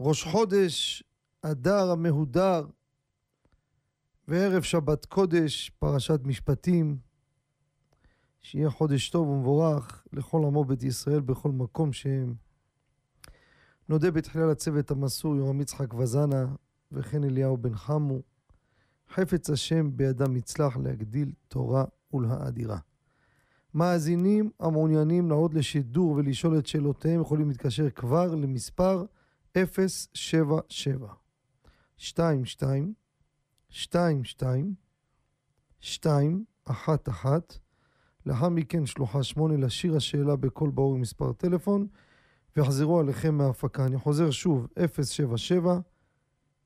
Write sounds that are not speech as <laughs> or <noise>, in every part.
ראש חודש אדר המהודר וערב שבת קודש, פרשת משפטים. שיהיה חודש טוב ומבורך לכל עמו בית ישראל בכל מקום שהם. נודה בתחילה לצוות המסור יורם יצחק וזנה וכן אליהו בן חמו. חפץ השם בידם יצלח להגדיל תורה ולהאדירה. מאזינים המעוניינים לעוד לשידור ולשאול את שאלותיהם יכולים להתקשר כבר למספר 077 22 22 211 לאחר מכן שלוחה 8 לשיר השאלה בקול ברור עם מספר טלפון ויחזרו עליכם מההפקה. אני חוזר שוב 077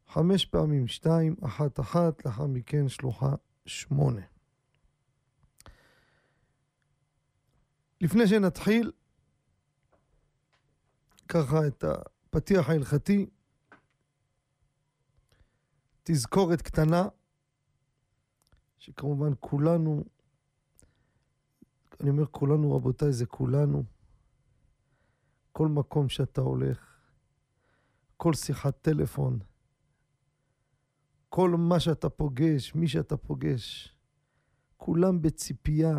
חמש פעמים 2 אחת אחת לאחר מכן שלוחה 8 לפני שנתחיל, ככה את הפתיח ההלכתי, תזכורת קטנה, שכמובן כולנו, אני אומר כולנו רבותיי, זה כולנו. כל מקום שאתה הולך, כל שיחת טלפון, כל מה שאתה פוגש, מי שאתה פוגש, כולם בציפייה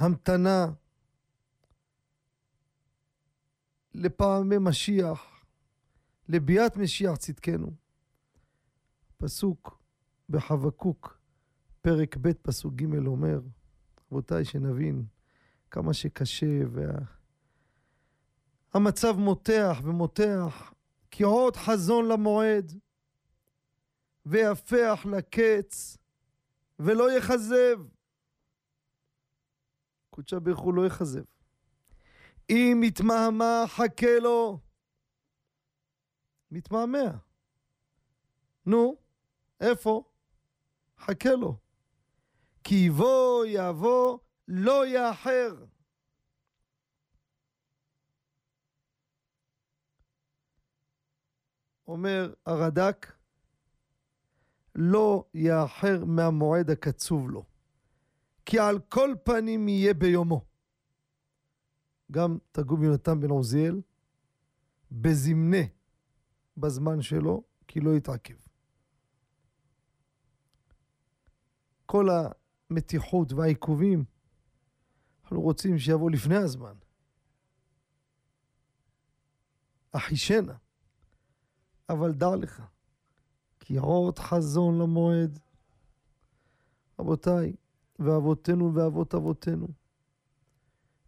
בהמתנה לפעמי משיח, לביאת משיח צדקנו. פסוק בחבקוק, פרק ב', פסוק ג', אומר, רבותיי, שנבין כמה שקשה והמצב וה... מותח ומותח, כי עוד חזון למועד, ויפח לקץ, ולא יכזב. קודשא בריך הוא לא יכזב. אם מתמהמה חכה לו. מתמהמה. נו, איפה? חכה לו. כי יבוא יבוא לא יאחר. אומר הרד"ק, לא יאחר מהמועד הקצוב לו. כי על כל פנים יהיה ביומו. גם תרגום יונתן בן עוזיאל, בזמנה, בזמן שלו, כי לא יתעכב. כל המתיחות והעיכובים, אנחנו רוצים שיבוא לפני הזמן. אחישנה. אבל דע לך, כי עוד חזון למועד. רבותיי, ואבותינו ואבות אבותינו,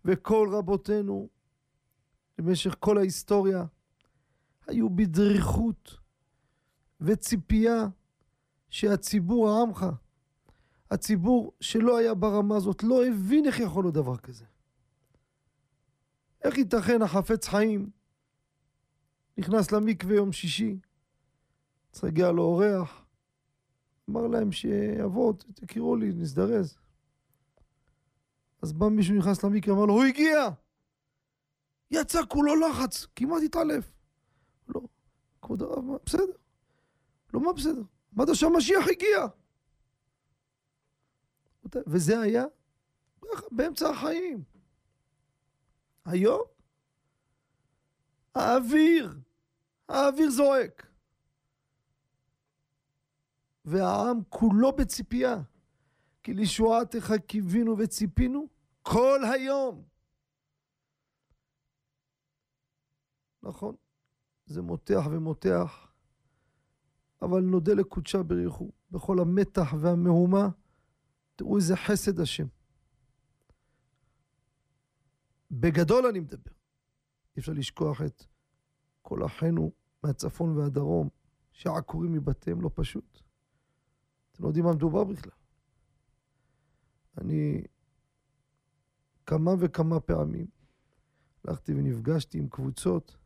וכל רבותינו במשך כל ההיסטוריה היו בדריכות וציפייה שהציבור, העמך, הציבור שלא היה ברמה הזאת, לא הבין איך יכול להיות דבר כזה. איך ייתכן החפץ חיים נכנס למקווה יום שישי, צריך להגיע לו אורח, אמר להם שיבואו, תכירו לי, נזדרז. אז בא מישהו נכנס למקרה, אמר לו, הוא הגיע! יצא כולו לחץ, כמעט התעלף. לא, כבוד הרב, מה, בסדר. לא, מה בסדר? מה אתה שהמשיח הגיע? וזה היה באמצע החיים. היום, האוויר, האוויר זועק. והעם כולו בציפייה. כי לישועתך קיווינו וציפינו כל היום. נכון, זה מותח ומותח, אבל נודה לקודשה בריחו, בכל המתח והמהומה, תראו איזה חסד השם. בגדול אני מדבר. אי אפשר לשכוח את כל אחינו מהצפון והדרום, שעקורים מבתיהם לא פשוט. אתם לא יודעים מה מדובר בכלל. אני כמה וכמה פעמים הלכתי ונפגשתי עם קבוצות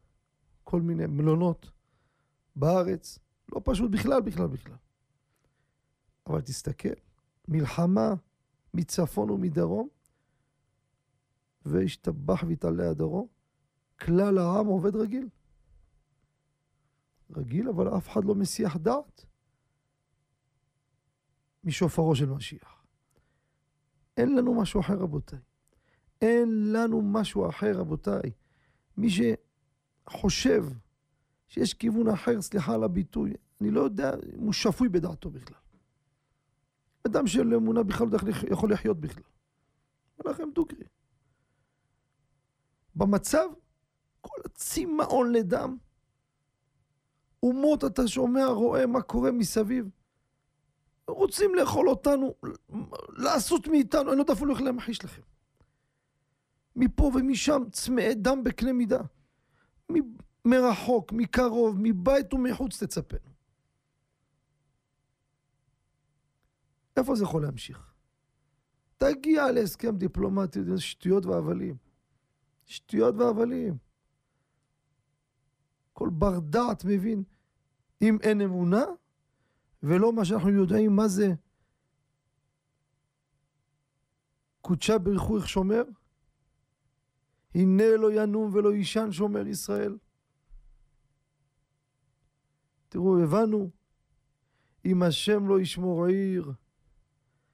כל מיני מלונות בארץ. לא פשוט בכלל, בכלל, בכלל. אבל תסתכל, מלחמה מצפון ומדרום, והשתבח והתעלה הדרום, כלל העם עובד רגיל. רגיל, אבל אף אחד לא מסיח דעת משופרו של משיח. אין לנו משהו אחר, רבותיי. אין לנו משהו אחר, רבותיי. מי שחושב שיש כיוון אחר, סליחה על הביטוי, אני לא יודע אם הוא שפוי בדעתו בכלל. אדם של אמונה בכלל לא יכול לחיות בכלל. לכם דוגרי. במצב, כל הצמאון לדם, אומות אתה שומע, רואה מה קורה מסביב. רוצים לאכול אותנו, לעשות מאיתנו, אני לא יודע אפילו איך להמחיש לכם. מפה ומשם צמאי דם בקנה מידה. מ- מרחוק, מקרוב, מבית ומחוץ תצפנו. איפה זה יכול להמשיך? תגיע להסכם דיפלומטי, שטויות והבלים. שטויות והבלים. כל בר דעת מבין, אם אין אמונה, ולא מה שאנחנו יודעים מה זה קודשה ברכו איך שומר, הנה לא ינום ולא יישן שומר ישראל. תראו, הבנו, אם השם לא ישמור עיר,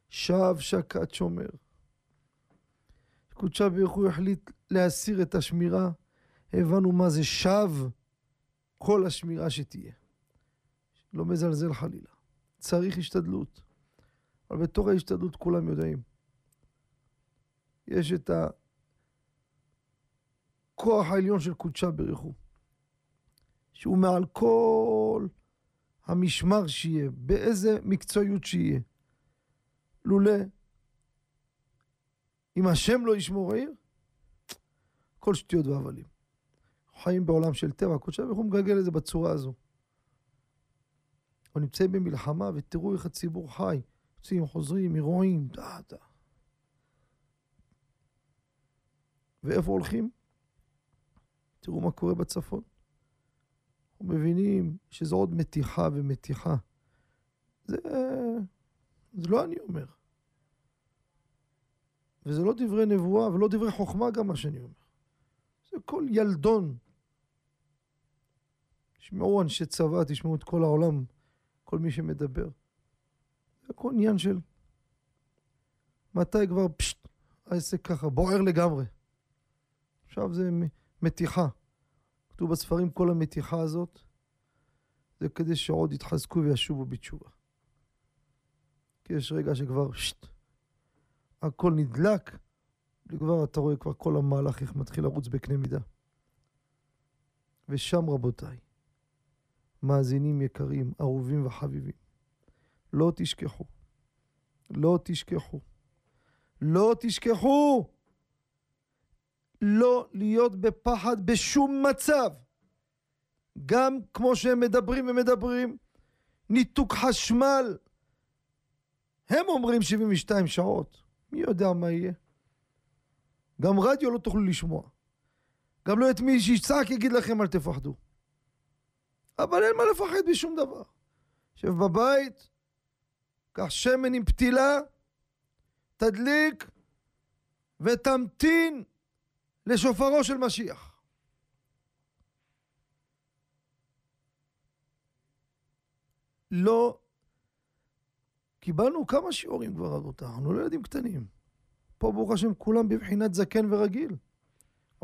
שב שקד שומר. קודשה הוא החליט להסיר את השמירה, הבנו מה זה שב כל השמירה שתהיה. לא מזלזל חלילה. צריך השתדלות. אבל בתוך ההשתדלות כולם יודעים. יש את הכוח העליון של קודשה ברכו, שהוא מעל כל המשמר שיהיה, באיזה מקצועיות שיהיה. לולא אם השם לא ישמור העיר, כל שטויות והבלים. חיים בעולם של טבע, קודשה הוא מגלגל את זה בצורה הזו. אנחנו נמצאים במלחמה, ותראו איך הציבור חי. יוצאים, חוזרים, אירועים, דה, דה. ואיפה הולכים? תראו מה קורה בצפון. אנחנו מבינים שזו עוד מתיחה ומתיחה. זה, זה לא אני אומר. וזה לא דברי נבואה ולא דברי חוכמה גם מה שאני אומר. זה כל ילדון. תשמעו אנשי צבא, תשמעו את כל העולם כל מי שמדבר. זה הכל עניין של מתי כבר פשט, העסק ככה, בוער לגמרי. עכשיו זה מתיחה. כתוב בספרים כל המתיחה הזאת, זה כדי שעוד יתחזקו וישובו בתשובה. כי יש רגע שכבר פשט, הכל נדלק, וכבר אתה רואה כבר כל המהלך איך מתחיל לרוץ בקנה מידה. ושם רבותיי, מאזינים יקרים, אהובים וחביבים. לא תשכחו. לא תשכחו. לא תשכחו! לא להיות בפחד בשום מצב. גם כמו שהם מדברים ומדברים, ניתוק חשמל. הם אומרים 72 שעות. מי יודע מה יהיה? גם רדיו לא תוכלו לשמוע. גם לא את מי שיצעק יגיד לכם אל תפחדו. אבל אין מה לפחד משום דבר. יושב בבית, קח שמן עם פתילה, תדליק ותמתין לשופרו של משיח. לא... קיבלנו כמה שיעורים כבר, רבותיי, אנחנו לא ילדים קטנים. פה ברוך השם כולם בבחינת זקן ורגיל.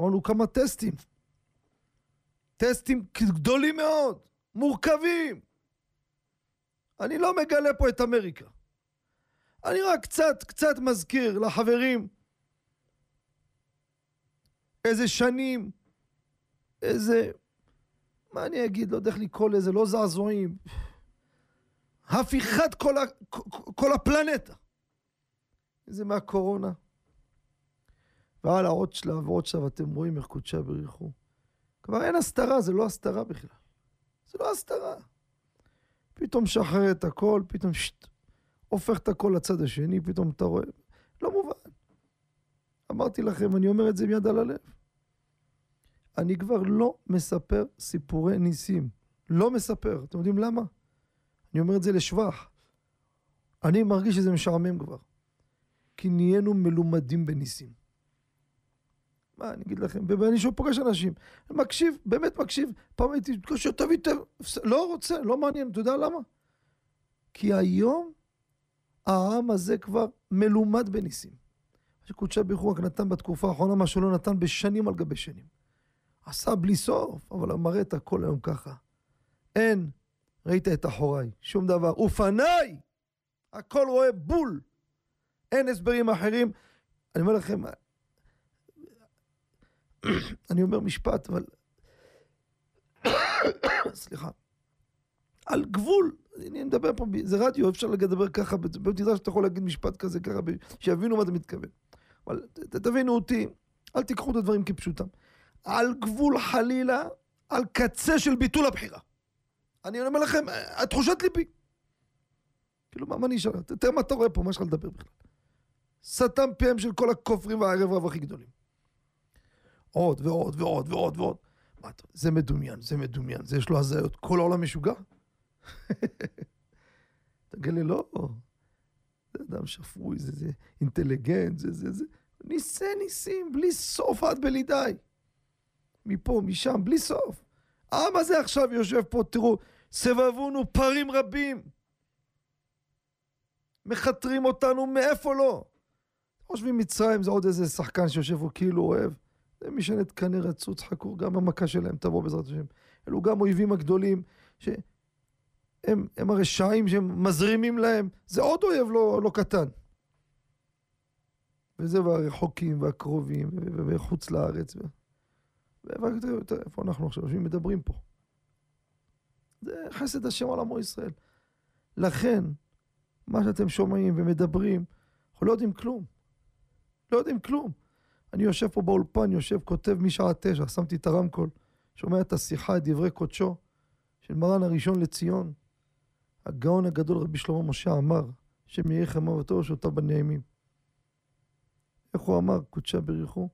אמרנו כמה טסטים. טסטים גדולים מאוד, מורכבים. אני לא מגלה פה את אמריקה. אני רק קצת, קצת מזכיר לחברים איזה שנים, איזה, מה אני אגיד, לא יודע איך לקרוא לזה, לא זעזועים. הפיכת כל, ה, כל הפלנטה. זה מהקורונה. והלאה עוד שלב ועוד שלב, אתם רואים איך קודשה בריחו. כבר אין הסתרה, זה לא הסתרה בכלל. זה לא הסתרה. פתאום משחרר את הכל, פתאום שט, הופך את הכל לצד השני, פתאום אתה רואה. לא מובן. אמרתי לכם, אני אומר את זה מיד על הלב. אני כבר לא מספר סיפורי ניסים. לא מספר. אתם יודעים למה? אני אומר את זה לשבח. אני מרגיש שזה משעמם כבר. כי נהיינו מלומדים בניסים. מה אני אגיד לכם? ואני שוב פוגש אנשים, מקשיב, באמת מקשיב. פעם הייתי מתקשר, תביא, תביא, לא רוצה, לא מעניין, אתה יודע למה? כי היום העם הזה כבר מלומד בניסים. שקודשי ברוך הוא רק נתן בתקופה האחרונה מה שלא נתן בשנים על גבי שנים. עשה בלי סוף, אבל מראה את הכל היום ככה. אין, ראית את אחוריי, שום דבר. ופניי, הכל רואה בול. אין הסברים אחרים. אני אומר לכם, אני אומר משפט, אבל... סליחה. על גבול, אני מדבר פה, זה רדיו, אפשר לדבר ככה, בבית מדרש אתה יכול להגיד משפט כזה ככה, שיבינו מה אתה מתכוון. אבל תבינו אותי, אל תיקחו את הדברים כפשוטם. על גבול חלילה, על קצה של ביטול הבחירה. אני אומר לכם, התחושת ליבי. כאילו, מה, מה נשאר? תראה מה אתה רואה פה, מה יש לך לדבר בכלל. סתם פיהם של כל הכופרים והערב רב הכי גדולים. עוד ועוד ועוד ועוד ועוד. זה מדומיין, זה מדומיין, זה יש לו הזיות. כל העולם משוגע? <laughs> תגיד לי, לא. זה אדם שפוי, זה, זה אינטליגנט, זה, זה, זה. ניסי ניסים, בלי סוף עד בלי די. מפה, משם, בלי סוף. העם הזה עכשיו יושב פה, תראו, סבבונו פרים רבים. מכתרים אותנו מאיפה לא. חושבים מצרים זה עוד איזה שחקן שיושב פה כאילו אוהב. זה משנה כנראה רצוץ, חכו, גם המכה שלהם תבוא בעזרת השם. אלו גם אויבים הגדולים, שהם הם הרשעים שהם מזרימים להם, זה עוד אויב לא, לא קטן. וזה והרחוקים והקרובים וחוץ לארץ. איפה אנחנו עכשיו יושבים מדברים פה? זה חסד השם על עמו ישראל. לכן, מה שאתם שומעים ומדברים, אנחנו לא יודעים כלום. לא יודעים כלום. אני יושב פה באולפן, יושב, כותב משעה תשע, שמתי את הרמקול, שומע את השיחה, את דברי קודשו של מרן הראשון לציון. הגאון הגדול רבי שלמה משה אמר, השם יהיה חמה וטוב שאותה בנעימים. איך הוא אמר, קודשה בריחו?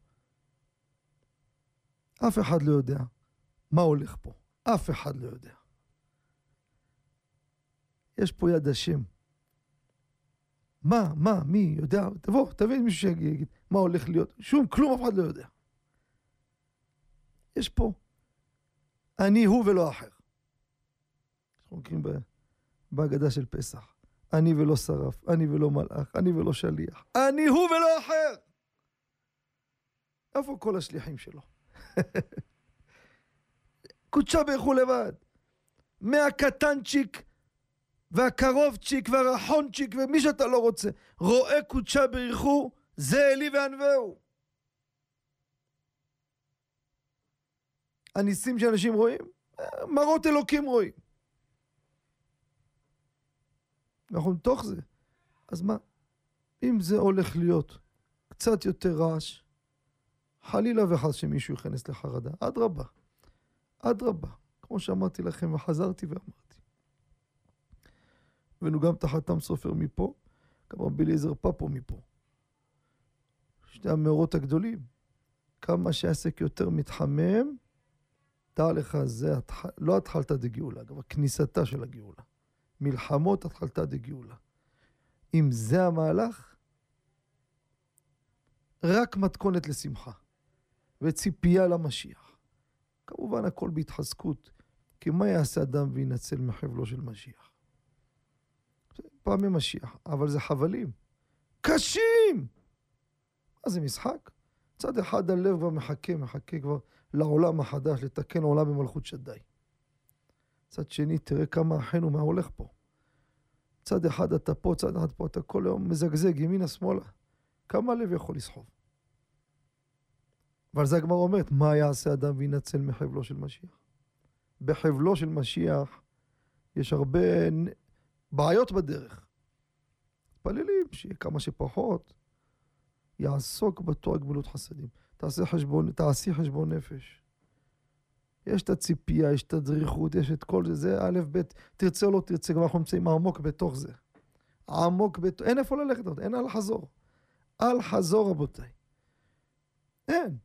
אף אחד לא יודע מה הולך פה. אף אחד לא יודע. יש פה יד השם. מה, מה, מי יודע? תבוא, תביא מישהו שיגיד מה הולך להיות. שום, כלום אף אחד לא יודע. יש פה אני הוא ולא אחר. אנחנו מכירים בהגדה של פסח. אני ולא שרף, אני ולא מלאך, אני ולא שליח. אני הוא ולא אחר! איפה כל השליחים שלו? <laughs> קודשה ברכו לבד. מהקטנצ'יק והקרובצ'יק והרחונצ'יק ומי שאתה לא רוצה. רואה קודשה ברכו, זה אלי וענווהו. הניסים שאנשים רואים, מראות אלוקים רואים. אנחנו מתוך זה. אז מה? אם זה הולך להיות קצת יותר רעש, חלילה וחס שמישהו ייכנס לחרדה, אדרבה. אדרבה. כמו שאמרתי לכם וחזרתי ואמרתי. הבאנו גם את החתם סופר מפה, גם רבי אליעזר פפו מפה. שני המאורות הגדולים. כמה שהעסק יותר מתחמם, דע לך, זה התח... לא התחלתא דגאולה, כבר כניסתה של הגאולה. מלחמות התחלתא דגאולה. אם זה המהלך, רק מתכונת לשמחה וציפייה למשיח. כמובן הכל בהתחזקות, כי מה יעשה אדם וינצל מחבלו של משיח? פעמי משיח, אבל זה חבלים. קשים! מה זה משחק? צד אחד הלב כבר מחכה, מחכה כבר לעולם החדש, לתקן עולם במלכות שדי. צד שני, תראה כמה אחינו מה הולך פה. צד אחד אתה פה, צד אחד פה, אתה כל היום מזגזג ימינה שמאלה. כמה לב יכול לסחוב? ועל זה הגמרא אומרת, מה יעשה אדם וינצל מחבלו של משיח? בחבלו של משיח יש הרבה בעיות בדרך. מתפללים שיהיה כמה שפחות, יעסוק בתורה גמילות חסדים. תעשה חשבון, תעשי חשבון נפש. יש את הציפייה, יש את הדריכות, יש את כל זה, זה א', ב', תרצה או לא תרצה, כבר אנחנו נמצאים עמוק בתוך זה. עמוק בתוך, אין איפה ללכת עוד, אין על חזור. על חזור רבותיי. אין.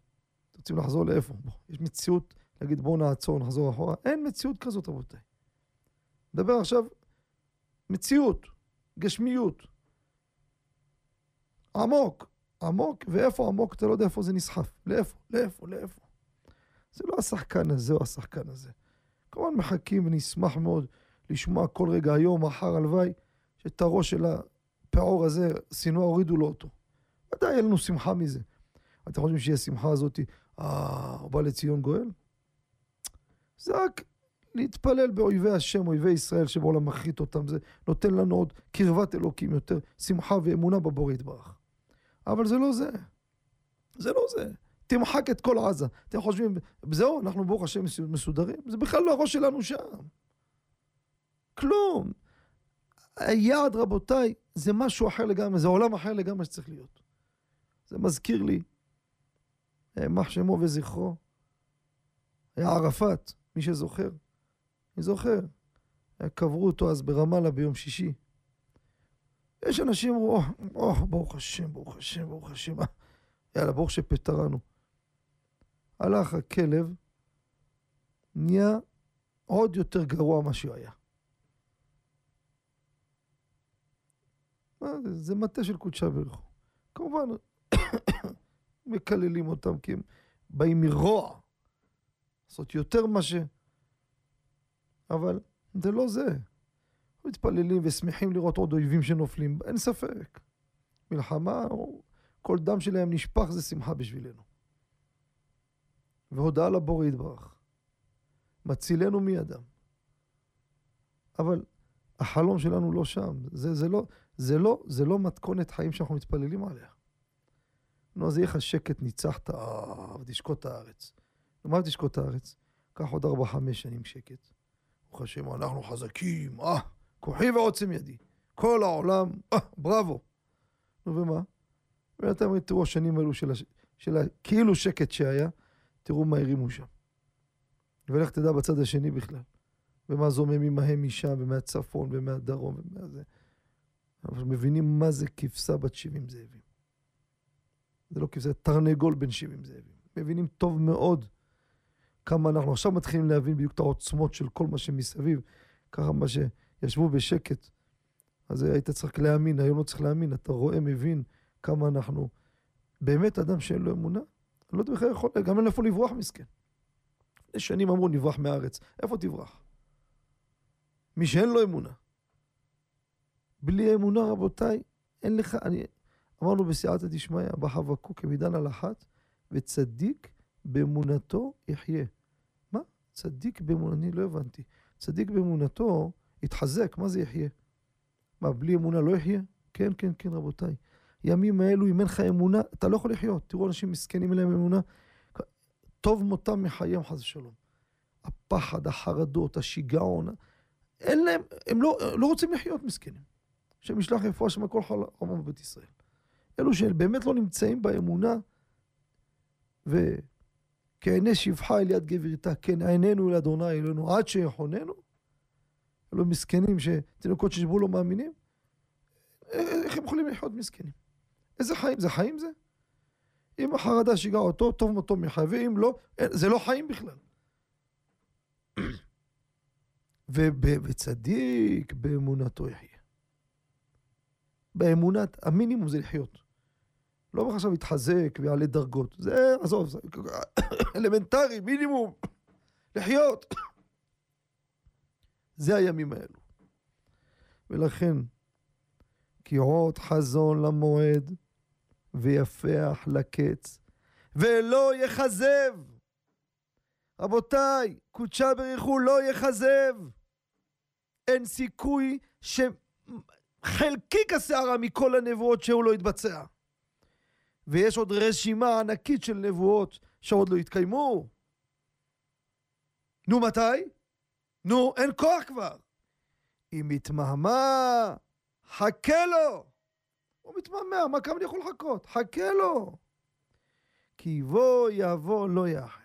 רוצים לחזור לאיפה? בוא, יש מציאות להגיד בואו נעצור, נחזור אחורה? אין מציאות כזאת, רבותיי. נדבר עכשיו מציאות, גשמיות. עמוק, עמוק, ואיפה עמוק אתה לא יודע איפה זה נסחף. לאיפה, לאיפה, לאיפה. זה לא השחקן הזה או השחקן הזה. כמובן מחכים ונשמח מאוד לשמוע כל רגע היום, מחר, הלוואי, שאת הראש של הפעור הזה, סינואר הורידו לו אותו. ודאי יהיה לנו שמחה מזה. אתם חושבים שיהיה שמחה הזאתי, אה, הוא בא לציון גואל? זה רק להתפלל באויבי השם, אויבי ישראל שבעולם מחריט אותם, זה נותן לנו עוד קרבת אלוקים יותר, שמחה ואמונה בבורא יתברך. אבל זה לא זה. זה לא זה. תמחק את כל עזה. אתם חושבים, זהו, אנחנו ברוך השם מסודרים? זה בכלל לא הראש שלנו שם. כלום. היעד, רבותיי, זה משהו אחר לגמרי, זה עולם אחר לגמרי שצריך להיות. זה מזכיר לי, יימח שמו וזכרו, היה ערפאת, מי שזוכר. אני זוכר. קברו אותו אז ברמאללה ביום שישי. יש אנשים או, או, ברוך השם, ברוך השם, ברוך השם. יאללה, ברוך שפטרנו. הלך הכלב, נהיה עוד יותר גרוע ממה שהוא היה. זה מטה של קודשה ברכו. כמובן, <coughs> מקללים אותם כי הם באים מרוע, לעשות יותר מה ש... אבל זה לא זה. מתפללים ושמחים לראות עוד אויבים שנופלים, אין ספק. מלחמה, כל דם שלהם נשפך זה שמחה בשבילנו. והודעה לבורא יתברך. מצילנו מידם. אבל החלום שלנו לא שם. זה, זה, לא, זה, לא, זה לא מתכונת חיים שאנחנו מתפללים עליה. נו, אז יהיה לך שקט, ניצחת, אה, ותשקוט הארץ. מה תשקוט הארץ? קח עוד ארבע, חמש שנים שקט. ברוך השם, אנחנו חזקים, אה, כוחי ועוצם ידי. כל העולם, אה, בראבו. נו, ומה? ואתם תראו השנים האלו של, הש... של הכאילו שקט שהיה, תראו מה הרימו שם. ולך תדע בצד השני בכלל. ומה זוממים מהם משם, ומהצפון, ומהדרום, ומהזה. אבל מבינים מה זה כבשה בת 70 זאבים. זה לא כבשה, תרנגול בן 70 זאבים. מבינים טוב מאוד כמה אנחנו עכשיו מתחילים להבין בדיוק את העוצמות של כל מה שמסביב. ככה מה שישבו בשקט. אז היית צריך להאמין, היום לא צריך להאמין, אתה רואה, מבין כמה אנחנו... באמת אדם שאין לו אמונה, לא יודע בכלל יכול, גם אין לאיפה לברוח מסכן. לפני שנים אמרו נברח מהארץ, איפה תברח? מי שאין לו אמונה. בלי אמונה, רבותיי, אין לך, אני, אמרנו בסייעתא דשמיא, בחבקוק כמידן על אחת, וצדיק באמונתו יחיה. צדיק באמונתו, אני לא הבנתי. צדיק באמונתו יתחזק, מה זה יחיה? מה, בלי אמונה לא יחיה? כן, כן, כן, רבותיי. ימים האלו, אם אין לך אמונה, אתה לא יכול לחיות. תראו אנשים מסכנים, אין להם אמונה. טוב מותם מחייהם, חס ושלום. הפחד, החרדות, השיגעון, אין להם, הם לא, לא רוצים לחיות מסכנים. השם ישלח רפואה שם כל חלום בבית ישראל. אלו שבאמת לא נמצאים באמונה, וכעיני שפחה אל יד גבירתה, כן עינינו אל אדוני אלוהינו עד שיחוננו. אלו מסכנים שתינוקות ששבו לא מאמינים. איך הם יכולים לחיות מסכנים? איזה חיים? זה חיים זה? אם החרדה שיגעה אותו, טוב מותו מחי, ואם לא, זה לא חיים בכלל. <clears throat> וצדיק באמונתו יחיה. באמונת, המינימום זה לחיות. לא עכשיו יתחזק ויעלה דרגות. זה, עזוב, זה <coughs> אלמנטרי, מינימום. לחיות. <coughs> זה הימים האלו. ולכן, כי עוד חזון למועד, ויפח לקץ, ולא יכזב. רבותיי, קודשה בריחו לא יכזב. אין סיכוי שחלקיק השערה מכל הנבואות שהוא לא יתבצע. ויש עוד רשימה ענקית של נבואות שעוד לא התקיימו. נו, מתי? נו, אין כוח כבר. אם יתמהמה, חכה לו. הוא מתמהמה, מה כמה אני יכול לחכות? חכה לו. כי בוא יבוא לא יאחר.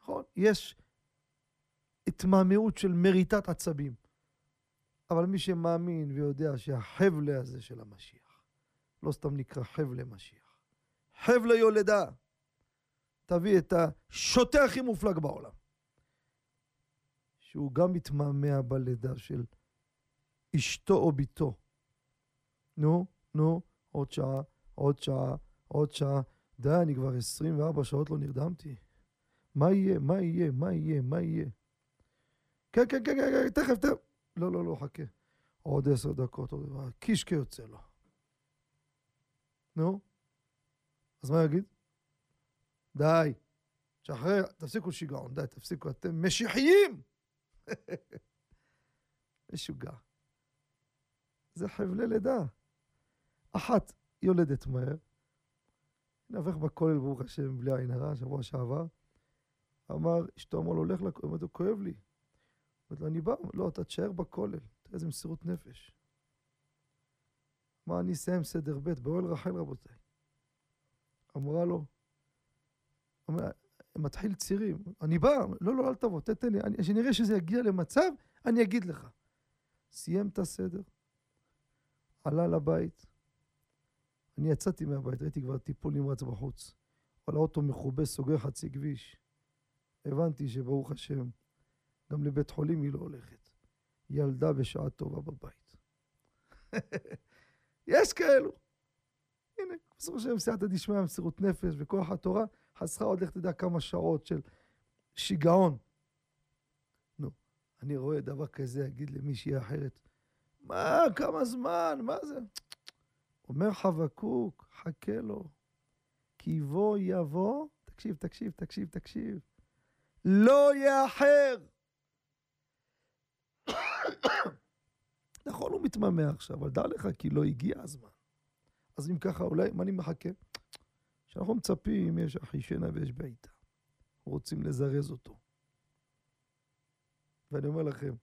נכון? יש התמהמהות של מריטת עצבים. אבל מי שמאמין ויודע שהחבלה הזה של המשיח, לא סתם נקרא חבלי משיח, חבלי יולדה, תביא את השוטה הכי מופלג בעולם. שהוא גם מתמהמה בלידה של אשתו או בתו. נו, נו, עוד שעה, עוד שעה, עוד שעה. די, אני כבר 24 שעות לא נרדמתי. מה יהיה, מה יהיה, מה יהיה, מה יהיה? כן, כן, כן, כן, כן, תכף, תכף. לא, לא, לא, חכה. עוד עשר דקות, עוד. קישקה יוצא לו. נו, אז מה יגיד? די, שחרר, תפסיקו שיגעון, די, תפסיקו, אתם משיחיים! <laughs> משוגע. זה חבלי לידה. אחת יולדת מהר, נאבק בכולל, ברוך השם, בלי עין הרע, שבוע שעבר. אמר, אשתו אמר לו, לך לכולל, אמר לו, כואב לי. אמרתי לו, אני בא, לא, אתה תשאר בכולל, תראה איזה מסירות נפש. אמר, אני אסיים סדר ב' באוהל רחל, רבותיי. אמרה לו, מתחיל צירים, אני בא, לא, לא, אל תבוא, תתן לי, כשנראה שזה יגיע למצב, אני אגיד לך. סיים את הסדר, עלה לבית, אני יצאתי מהבית, ראיתי כבר טיפול נמרץ בחוץ. אבל האוטו מכובה, סוגר חצי כביש. הבנתי שברוך השם, גם לבית חולים היא לא הולכת. ילדה בשעה טובה בבית. <laughs> יש כאלו. הנה, בסופו של דבר סייעתא דשמיא, מסירות נפש וכוח התורה, חסכה עוד לך תדע כמה שעות של שיגעון. נו, אני רואה דבר כזה, אגיד למישהי אחרת, מה, כמה זמן, מה זה? אומר חבקוק, חכה לו, כי בוא יבוא, תקשיב, תקשיב, תקשיב, תקשיב, לא יאחר. נכון, הוא מתממה עכשיו, אבל דע לך, כי לא הגיע הזמן. אז אם ככה, אולי, מה אני מחכה? שאנחנו מצפים, יש אחי שינה ויש בעיטה. רוצים לזרז אותו. ואני אומר לכם,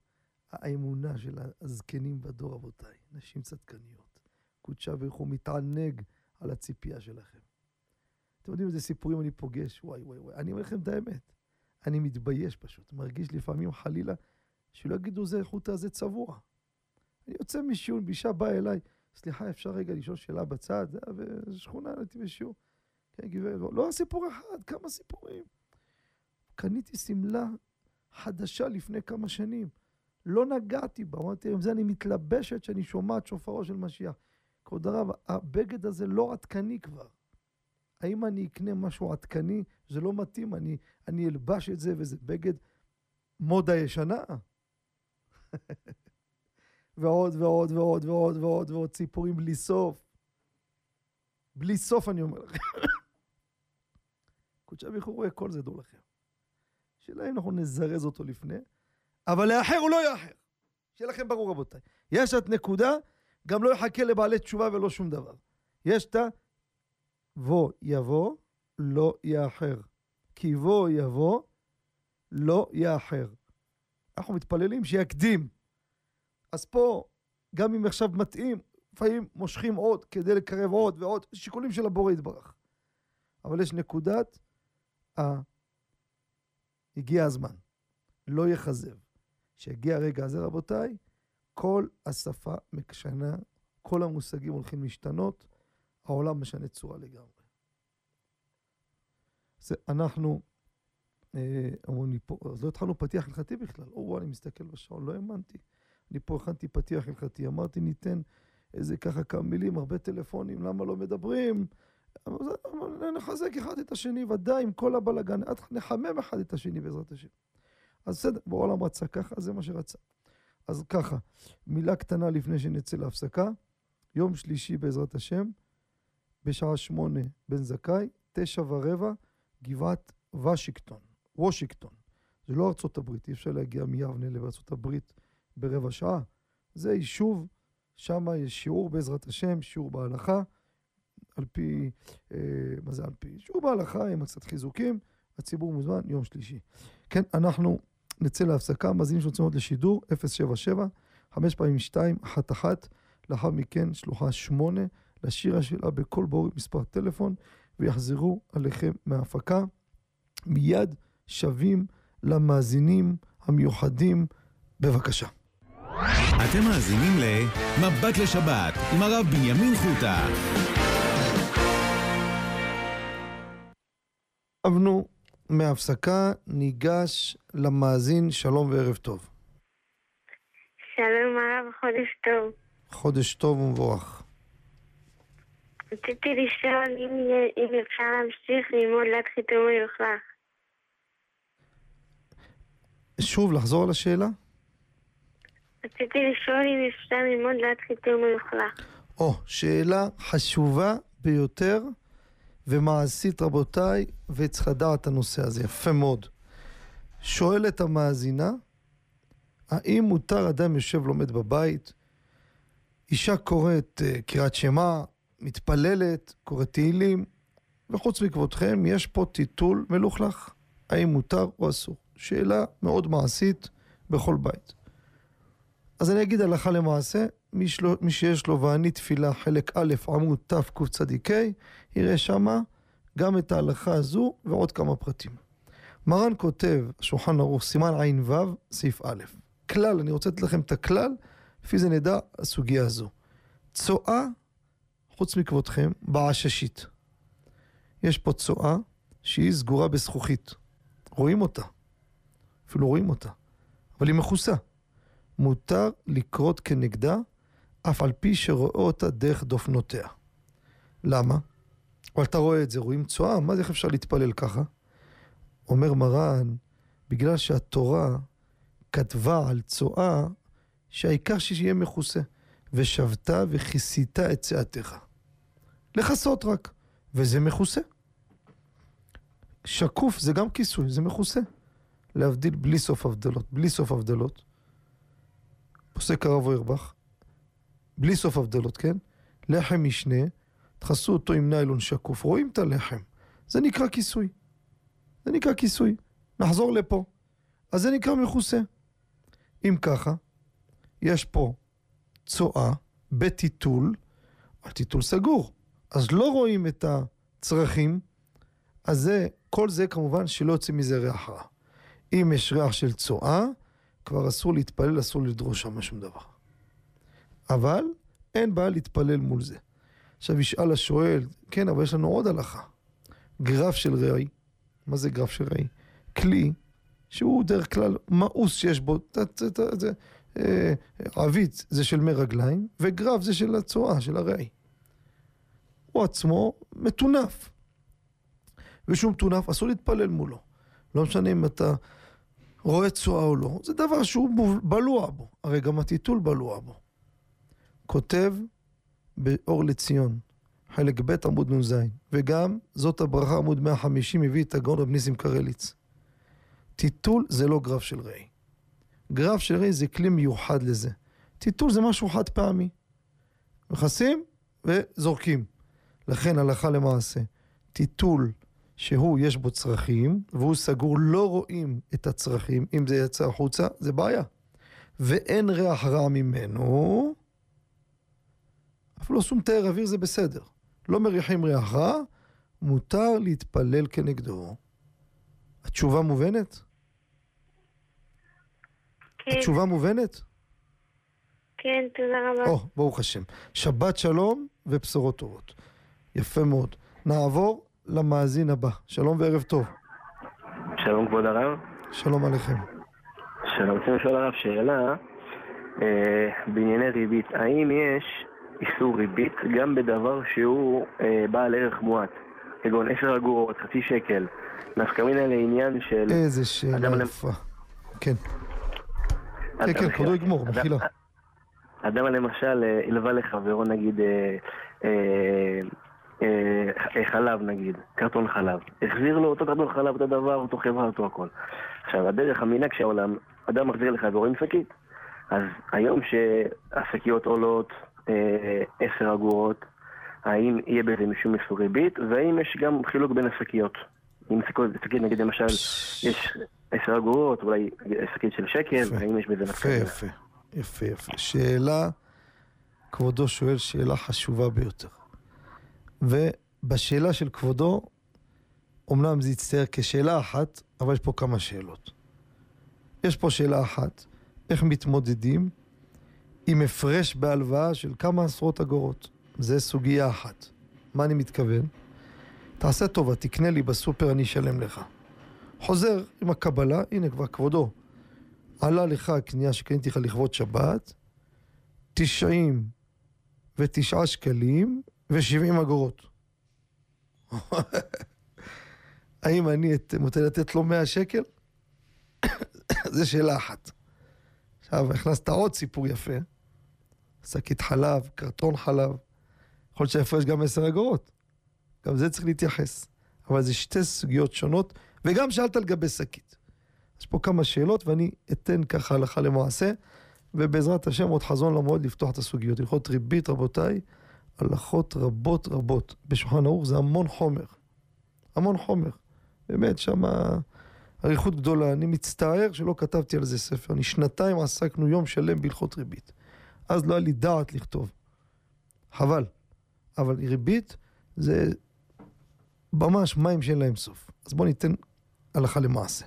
האמונה של הזקנים בדור, רבותיי, נשים צדקניות, קודשה ברוך הוא מתענג על הציפייה שלכם. אתם יודעים איזה סיפורים אני פוגש? וואי וואי וואי. אני אומר לכם את האמת. אני מתבייש פשוט. מרגיש לפעמים חלילה שלא יגידו זה החוט הזה צבוע. אני יוצא משיעור, אישה באה אליי, סליחה, אפשר רגע לשאול שאלה בצד? זה היה בשכונה, הייתי בשיעור. כן, גברת, לא, לא סיפור אחד, כמה סיפורים. קניתי שמלה חדשה לפני כמה שנים. לא נגעתי בה, אמרתי, עם זה אני מתלבשת שאני שומעת שופרו של משיח. כבוד הרב, הבגד הזה לא עדכני כבר. האם אני אקנה משהו עדכני? זה לא מתאים, אני, אני אלבש את זה וזה בגד מודה ישנה. <laughs> ועוד ועוד ועוד ועוד ועוד ועוד סיפורים בלי סוף. בלי סוף אני אומר לכם. קודשי בריחו רואה כל זה, דעו לכם. שאלה אם אנחנו נזרז אותו לפני, אבל לאחר הוא לא יאחר. שיהיה לכם ברור רבותיי. יש את נקודה, גם לא יחכה לבעלי תשובה ולא שום דבר. יש את ה... בוא יבוא, לא יאחר. כי בוא יבוא, לא יאחר. אנחנו מתפללים שיקדים. אז פה, גם אם עכשיו מתאים, לפעמים מושכים עוד כדי לקרב עוד ועוד, שיקולים של הבורא יתברך. אבל יש נקודת ה... הגיע הזמן, לא יכזב. שהגיע הרגע הזה, רבותיי, כל השפה משנה, כל המושגים הולכים להשתנות, העולם משנה צורה לגמרי. זה, אנחנו, אה, אומרים לי פה, אז לא התחלנו פתיח הלכתי בכלל. או, אני מסתכל בשעון, לא האמנתי. אני פה הכנתי פתיח הלכתי, אמרתי, ניתן איזה ככה כמה מילים, הרבה טלפונים, למה לא מדברים? נחזק אחד את השני, ודאי עם כל הבלאגן, נחמם אחד את השני בעזרת השם. אז בסדר, בעולם רצה ככה, זה מה שרצה. אז ככה, מילה קטנה לפני שנצא להפסקה. יום שלישי בעזרת השם, בשעה שמונה בן זכאי, תשע ורבע, גבעת וושינגטון, וושינגטון. זה לא ארצות הברית, אי אפשר להגיע מיבנה לארצות הברית ברבע שעה. זה יישוב, שם יש שיעור בעזרת השם, שיעור בהלכה, על פי, אה, מה זה על פי? שיעור בהלכה עם קצת חיזוקים, הציבור מוזמן, יום שלישי. כן, אנחנו נצא להפסקה, מאזינים שרוצים עוד לשידור, 077, 5 פעמים 2, 1 1, לאחר מכן שלוחה 8, לשיר השאלה בכל בור מספר טלפון, ויחזרו עליכם מההפקה. מיד שבים למאזינים המיוחדים, בבקשה. אתם מאזינים ל"מבט לשבת" עם הרב בנימין חוטה. אבנו, מההפסקה ניגש למאזין, שלום וערב טוב. שלום הרב, חודש טוב. חודש טוב ומבורך. רציתי לשאול אם, אם אפשר להמשיך ללמוד ליד חיתום מיוחלך. שוב, לחזור על השאלה? רציתי לשאול אם אפשר ללמוד ליד חיתום מיוחלך. או, שאלה חשובה ביותר ומעשית, רבותיי, וצריך לדעת את הנושא הזה. יפה מאוד. שואלת המאזינה, האם מותר אדם יושב לומד בבית, אישה קוראת uh, קריאת שמע, מתפללת, קוראת תהילים, וחוץ מכבודכם יש פה טיטול מלוכלך. האם מותר או אסור? שאלה מאוד מעשית בכל בית. אז אני אגיד הלכה למעשה, מי, שלו, מי שיש לו ואני תפילה חלק א' עמוד תקצ"ק, יראה שמה גם את ההלכה הזו ועוד כמה פרטים. מרן כותב, שולחן ערוך, סימן ע"ו, סעיף א', כלל, אני רוצה לתת לכם את הכלל, לפי זה נדע הסוגיה הזו. צואה, חוץ מכבודכם, בעששית. יש פה צואה שהיא סגורה בזכוכית. רואים אותה. אפילו רואים אותה. אבל היא מכוסה. מותר לקרות כנגדה, אף על פי שרואה אותה דרך דופנותיה. למה? אבל אתה רואה את זה, רואים צואה, מה זה, איך אפשר להתפלל ככה? אומר מרן, בגלל שהתורה כתבה על צואה, שהעיקר שיהיה מכוסה. ושבת וכיסית את צאתך. לכסות רק, וזה מכוסה. שקוף זה גם כיסוי, זה מכוסה. להבדיל בלי סוף הבדלות. בלי סוף הבדלות. פוסק הרב אוירבך, בלי סוף הבדלות, כן? לחם משנה, תכסו אותו עם ניילון שקוף, רואים את הלחם. זה נקרא כיסוי. זה נקרא כיסוי. נחזור לפה. אז זה נקרא מכוסה. אם ככה, יש פה צואה בטיטול, אבל טיטול סגור. אז לא רואים את הצרכים, אז זה, כל זה כמובן שלא יוצא מזה ריח רע. אם יש ריח של צואה, כבר אסור להתפלל, אסור לדרוש שם שום דבר. אבל אין בעיה להתפלל מול זה. עכשיו ישאל השואל, כן, אבל יש לנו עוד הלכה. גרף של רעי. מה זה גרף של רעי? כלי שהוא דרך כלל מאוס שיש בו, ת, ת, ת, ת, אה, עווית זה של מי רגליים, וגרף זה של הצואה, של הרעי. הוא עצמו מטונף. ושום מטונף, אסור להתפלל מולו. לא משנה אם אתה רואה צואה או לא, זה דבר שהוא בלוע בו, הרי גם הטיטול בלוע בו. כותב באור לציון, חלק ב' עמוד נ"ז, וגם זאת הברכה עמוד 150 הביא את הגאון רב ניסים קרליץ. טיטול זה לא גרף של ראי. גרף של ראי זה כלי מיוחד לזה. טיטול זה משהו חד פעמי. מכסים וזורקים. לכן הלכה למעשה, טיטול שהוא יש בו צרכים, והוא סגור, לא רואים את הצרכים, אם זה יצא החוצה, זה בעיה. ואין ריח רע ממנו, אפילו שום תאר אוויר זה בסדר. לא מריחים ריח רע, מותר להתפלל כנגדו. התשובה מובנת? כן, התשובה מובנת? כן, תודה רבה. או, ברוך השם. שבת שלום ובשורות טובות. יפה מאוד. נעבור למאזין הבא. שלום וערב טוב. שלום כבוד הרב. שלום עליכם. שלום, רוצים לשאול הרב שאלה אה, בענייני ריבית. האם יש איסור ריבית גם בדבר שהוא אה, בעל ערך מועט? כגון 10 אגורות, חצי שקל. נפקא מינה לעניין של... איזה שאלה יפה. כן. כן, כן, כבודו יגמור, מחילה. אדם למשל אה, הלווה לחברו נגיד אה, אה, אה, חלב נגיד, קרטון חלב. החזיר לו אותו קרטון חלב, אותו דבר, אותו חברה, אותו הכל. עכשיו, הדרך המנהג שהעולם, אדם מחזיר לחברו עם שקית. אז היום שהשקיות עולות אה, 10 אגורות, האם יהיה בזה משום איסור ריבית, והאם יש גם חילוק בין השקיות. אם שקית, נגיד למשל, יש 10 אגורות, אולי שקית של שקל, יפה. האם יש בזה יפה, נפקא? יפה. יפה, יפה. שאלה, כבודו שואל שאלה חשובה ביותר. ובשאלה של כבודו, אמנם זה יצטייר כשאלה אחת, אבל יש פה כמה שאלות. יש פה שאלה אחת, איך מתמודדים עם הפרש בהלוואה של כמה עשרות אגורות? זה סוגיה אחת. מה אני מתכוון? תעשה טובה, תקנה לי בסופר, אני אשלם לך. חוזר עם הקבלה, הנה כבר כבודו. עלה לך הקנייה שקניתי לך לכבוד שבת, 99 שקלים ו-70 אגורות. האם אני מותר לתת לו 100 שקל? זו שאלה אחת. עכשיו, הכנסת עוד סיפור יפה. שקית חלב, קרטון חלב. יכול להיות שההפרש גם 10 אגורות. גם זה צריך להתייחס. אבל זה שתי סוגיות שונות, וגם שאלת לגבי שקית. יש פה כמה שאלות, ואני אתן ככה הלכה למעשה, ובעזרת השם עוד חזון למועד לפתוח את הסוגיות. הלכות ריבית, רבותיי, הלכות רבות רבות. בשולחן ערוך זה המון חומר. המון חומר. באמת, שם אריכות גדולה. אני מצטער שלא כתבתי על זה ספר. אני שנתיים עסקנו יום שלם בהלכות ריבית. אז לא היה לי דעת לכתוב. חבל. אבל ריבית זה ממש מים שאין להם סוף. אז בואו ניתן הלכה למעשה.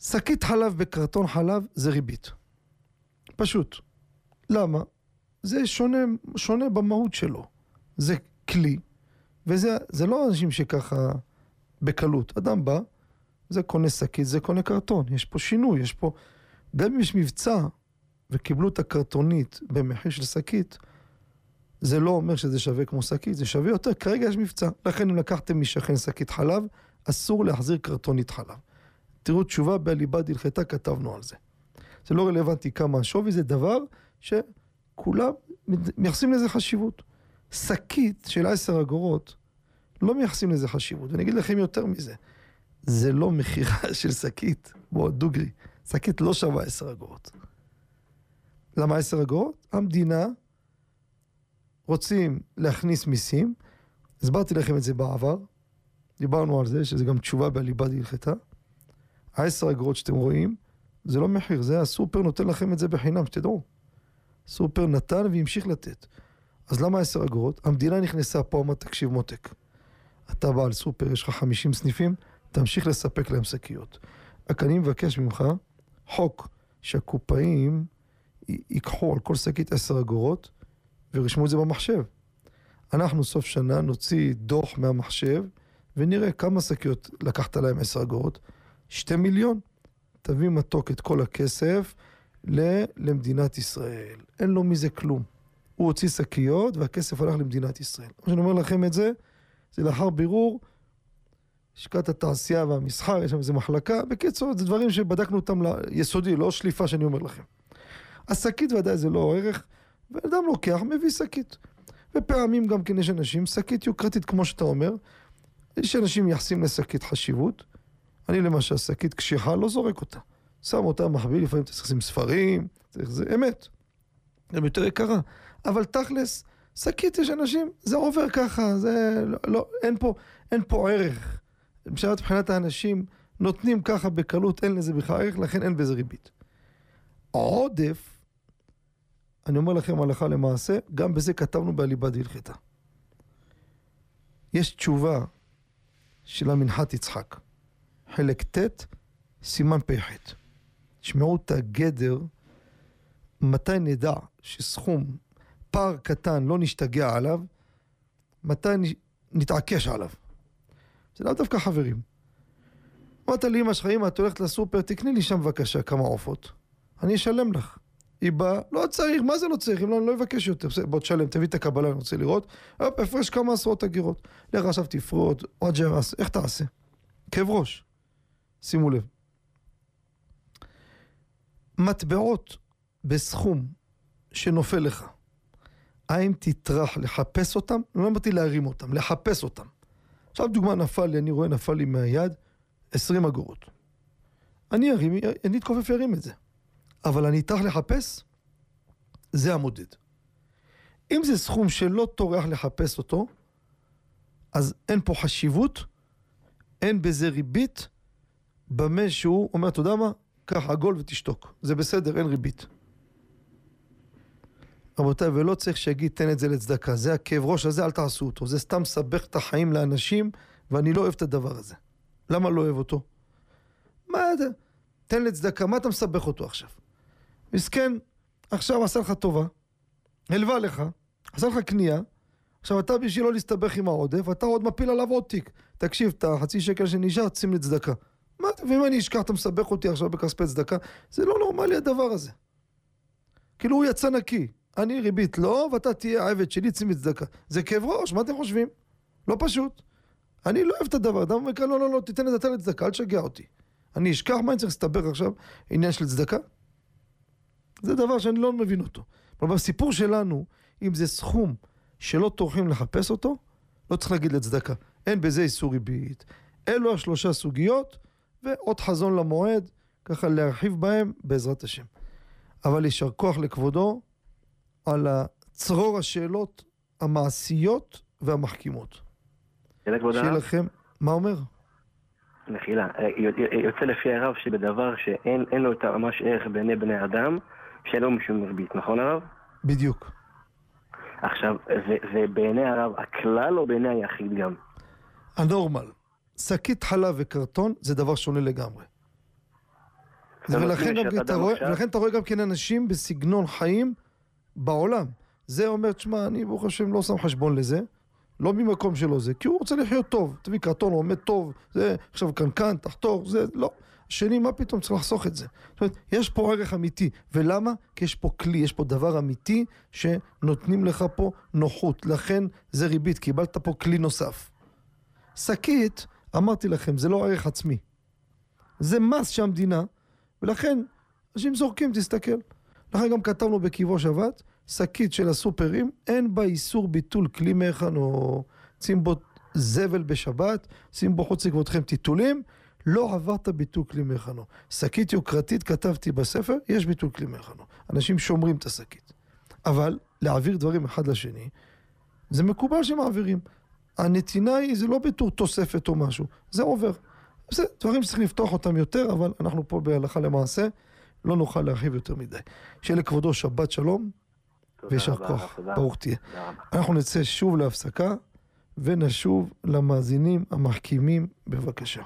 שקית חלב בקרטון חלב זה ריבית. פשוט. למה? זה שונה, שונה במהות שלו. זה כלי, וזה לא אנשים שככה בקלות. אדם בא, זה קונה שקית, זה קונה קרטון. יש פה שינוי, יש פה... גם אם יש מבצע וקיבלו את הקרטונית במחיר של שקית, זה לא אומר שזה שווה כמו שקית, זה שווה יותר. כרגע יש מבצע. לכן אם לקחתם משכן שקית חלב, אסור להחזיר קרטונית חלב. תראו תשובה בליבה דלחתה, כתבנו על זה. זה לא רלוונטי כמה השווי, זה דבר שכולם מייחסים לזה חשיבות. שקית של עשר אגורות, לא מייחסים לזה חשיבות. ואני אגיד לכם יותר מזה, זה לא מכירה <laughs> של שקית, בואו דוגרי, שקית לא שווה עשר אגורות. למה עשר אגורות? המדינה רוצים להכניס מיסים, הסברתי לכם את זה בעבר, דיברנו על זה, שזה גם תשובה בליבה דהלכתה. העשר אגורות שאתם רואים, זה לא מחיר, זה הסופר נותן לכם את זה בחינם, שתדעו. סופר נתן והמשיך לתת. אז למה עשר אגורות? המדינה נכנסה פה, אמרת, תקשיב מותק, אתה בעל סופר, יש לך חמישים סניפים, תמשיך לספק להם שקיות. רק אני מבקש ממך, חוק שהקופאים ייקחו על כל שקית עשר אגורות וירשמו את זה במחשב. אנחנו סוף שנה נוציא דוח מהמחשב ונראה כמה שקיות לקחת להם עשר אגורות. שתי מיליון. תביא מתוק את כל הכסף ל- למדינת ישראל. אין לו מזה כלום. הוא הוציא שקיות והכסף הלך למדינת ישראל. מה שאני אומר לכם את זה, זה לאחר בירור לשכת התעשייה והמסחר, יש שם איזה מחלקה. בקיצור, זה דברים שבדקנו אותם ליסודי, לא שליפה שאני אומר לכם. השקית ודאי זה לא ערך, ואדם לוקח, מביא שקית. ופעמים גם כן יש אנשים, שקית יוקרתית כמו שאתה אומר, יש אנשים מייחסים לשקית חשיבות. אני למשל, שקית קשיחה, לא זורק אותה. שם אותה מחביא, לפעמים אתה צריך לשים ספרים, צריך זה אמת. גם יותר יקרה. אבל תכלס, שקית יש אנשים, זה עובר ככה, זה לא, לא אין פה, אין פה ערך. מבחינת האנשים, נותנים ככה בקלות, אין לזה בכלל ערך, לכן אין בזה ריבית. עודף, אני אומר לכם הלכה למעשה, גם בזה כתבנו באליבא דהלכתה. יש תשובה של המנחת יצחק, חלק ט', סימן פ"ח. תשמעו את הגדר, מתי נדע שסכום, פער קטן, לא נשתגע עליו, מתי נתעקש עליו. זה לאו דווקא חברים. אמרת לי, אמא שלך, אמא, את הולכת לסופר, תקני לי שם בבקשה כמה עופות. אני אשלם לך. היא באה, לא צריך, מה זה לא צריך? אם לא, אני לא אבקש יותר. בוא תשלם, תביא את הקבלה, אני רוצה לראות. הופ, הפרש כמה עשרות אגירות. לך עכשיו תפרוט, או ג'רס, איך תעשה? כאב ראש. שימו לב. מטבעות בסכום שנופל לך, האם תטרח לחפש אותם? לא אמרתי להרים אותם, לחפש אותם. עכשיו דוגמה נפל לי, אני רואה נפל לי מהיד 20 אגורות. אני ארים, אני אתכופף וארים את זה. אבל אני אטרח לחפש, זה המודד. אם זה סכום שלא טורח לחפש אותו, אז אין פה חשיבות, אין בזה ריבית, במה שהוא אומר, אתה יודע מה? קח עגול ותשתוק. זה בסדר, אין ריבית. רבותיי, ולא צריך שיגיד תן את זה לצדקה. זה הכאב ראש הזה, אל תעשו אותו. זה סתם מסבך את החיים לאנשים, ואני לא אוהב את הדבר הזה. למה לא אוהב אותו? מה אתה... תן לצדקה, מה אתה מסבך אותו עכשיו? מסכן, עכשיו עשה לך טובה, הלווה לך, עשה לך קנייה, עכשיו, אתה בשביל לא להסתבך עם העודף, אתה עוד מפיל עליו עוד תיק. תקשיב, את החצי שקל שנשאר, שים לי צדקה. מה, ואם אני אשכח, אתה מסבך אותי עכשיו בכספי צדקה? זה לא נורמלי הדבר הזה. כאילו הוא יצא נקי. אני ריבית לא, ואתה תהיה העבד שלי, לי צדקה. זה כאב ראש, מה אתם חושבים? לא פשוט. אני לא אוהב את הדבר, אדם אומר כאן, לא, לא, לא, תיתן את זה לצדקה, אל תשגע אותי. אני אשכח מה אני צריך להסתבך עכשיו, עניין של צדקה? זה דבר שאני לא מבין אותו. אבל בסיפור שלנו, אם זה סכום שלא טורחים לחפש אותו, לא צריך להגיד לצדקה. אין בזה איסור ריבית. אלו השלושה סוגיות, ועוד חזון למועד, ככה להרחיב בהם בעזרת השם. אבל יישר כוח לכבודו על צרור השאלות המעשיות והמחכימות. שיהיה? לכם, מה אומר? מחילה. אה, יוצא לפי הרב שבדבר שאין אין לו את ממש ערך בעיני בני אדם, שאין לו משום ריבית, נכון הרב? בדיוק. עכשיו, זה, זה בעיני הרב הכלל או בעיני היחיד גם? הנורמל. שקית חלב וקרטון זה דבר שונה לגמרי. ולכן, גם, אתה רואה, עכשיו- ולכן אתה רואה גם כן אנשים בסגנון חיים בעולם. זה אומר, תשמע, אני ברוך השם לא שם חשבון לזה, לא ממקום שלו זה, כי הוא רוצה לחיות טוב. תביא קרטון, הוא עומד טוב, זה עכשיו קנקן, תחתור, זה לא. השני, מה פתאום צריך לחסוך את זה? זאת אומרת, יש פה ערך אמיתי. ולמה? כי יש פה כלי, יש פה דבר אמיתי שנותנים לך פה נוחות. לכן זה ריבית, קיבלת פה כלי נוסף. שקית, אמרתי לכם, זה לא ערך עצמי. זה מס שהמדינה, ולכן אנשים זורקים, תסתכל. לכן גם כתבנו בקיבו שבת, שקית של הסופרים, אין בה איסור ביטול כלי מכן או שים בו זבל בשבת, שים בו חוץ לכבודכם טיטולים, לא עברת ביטול כלי מכנו. שקית יוקרתית, כתבתי בספר, יש ביטול כלי מכנו. אנשים שומרים את השקית. אבל להעביר דברים אחד לשני, זה מקובל שמעבירים. הנתינה היא, זה לא בתור תוספת או משהו, זה עובר. זה דברים שצריך לפתוח אותם יותר, אבל אנחנו פה בהלכה למעשה, לא נוכל להרחיב יותר מדי. שיהיה לכבודו שבת שלום, ויישר כוח. ברוך תהיה. אנחנו נצא שוב להפסקה, ונשוב למאזינים המחכימים, בבקשה.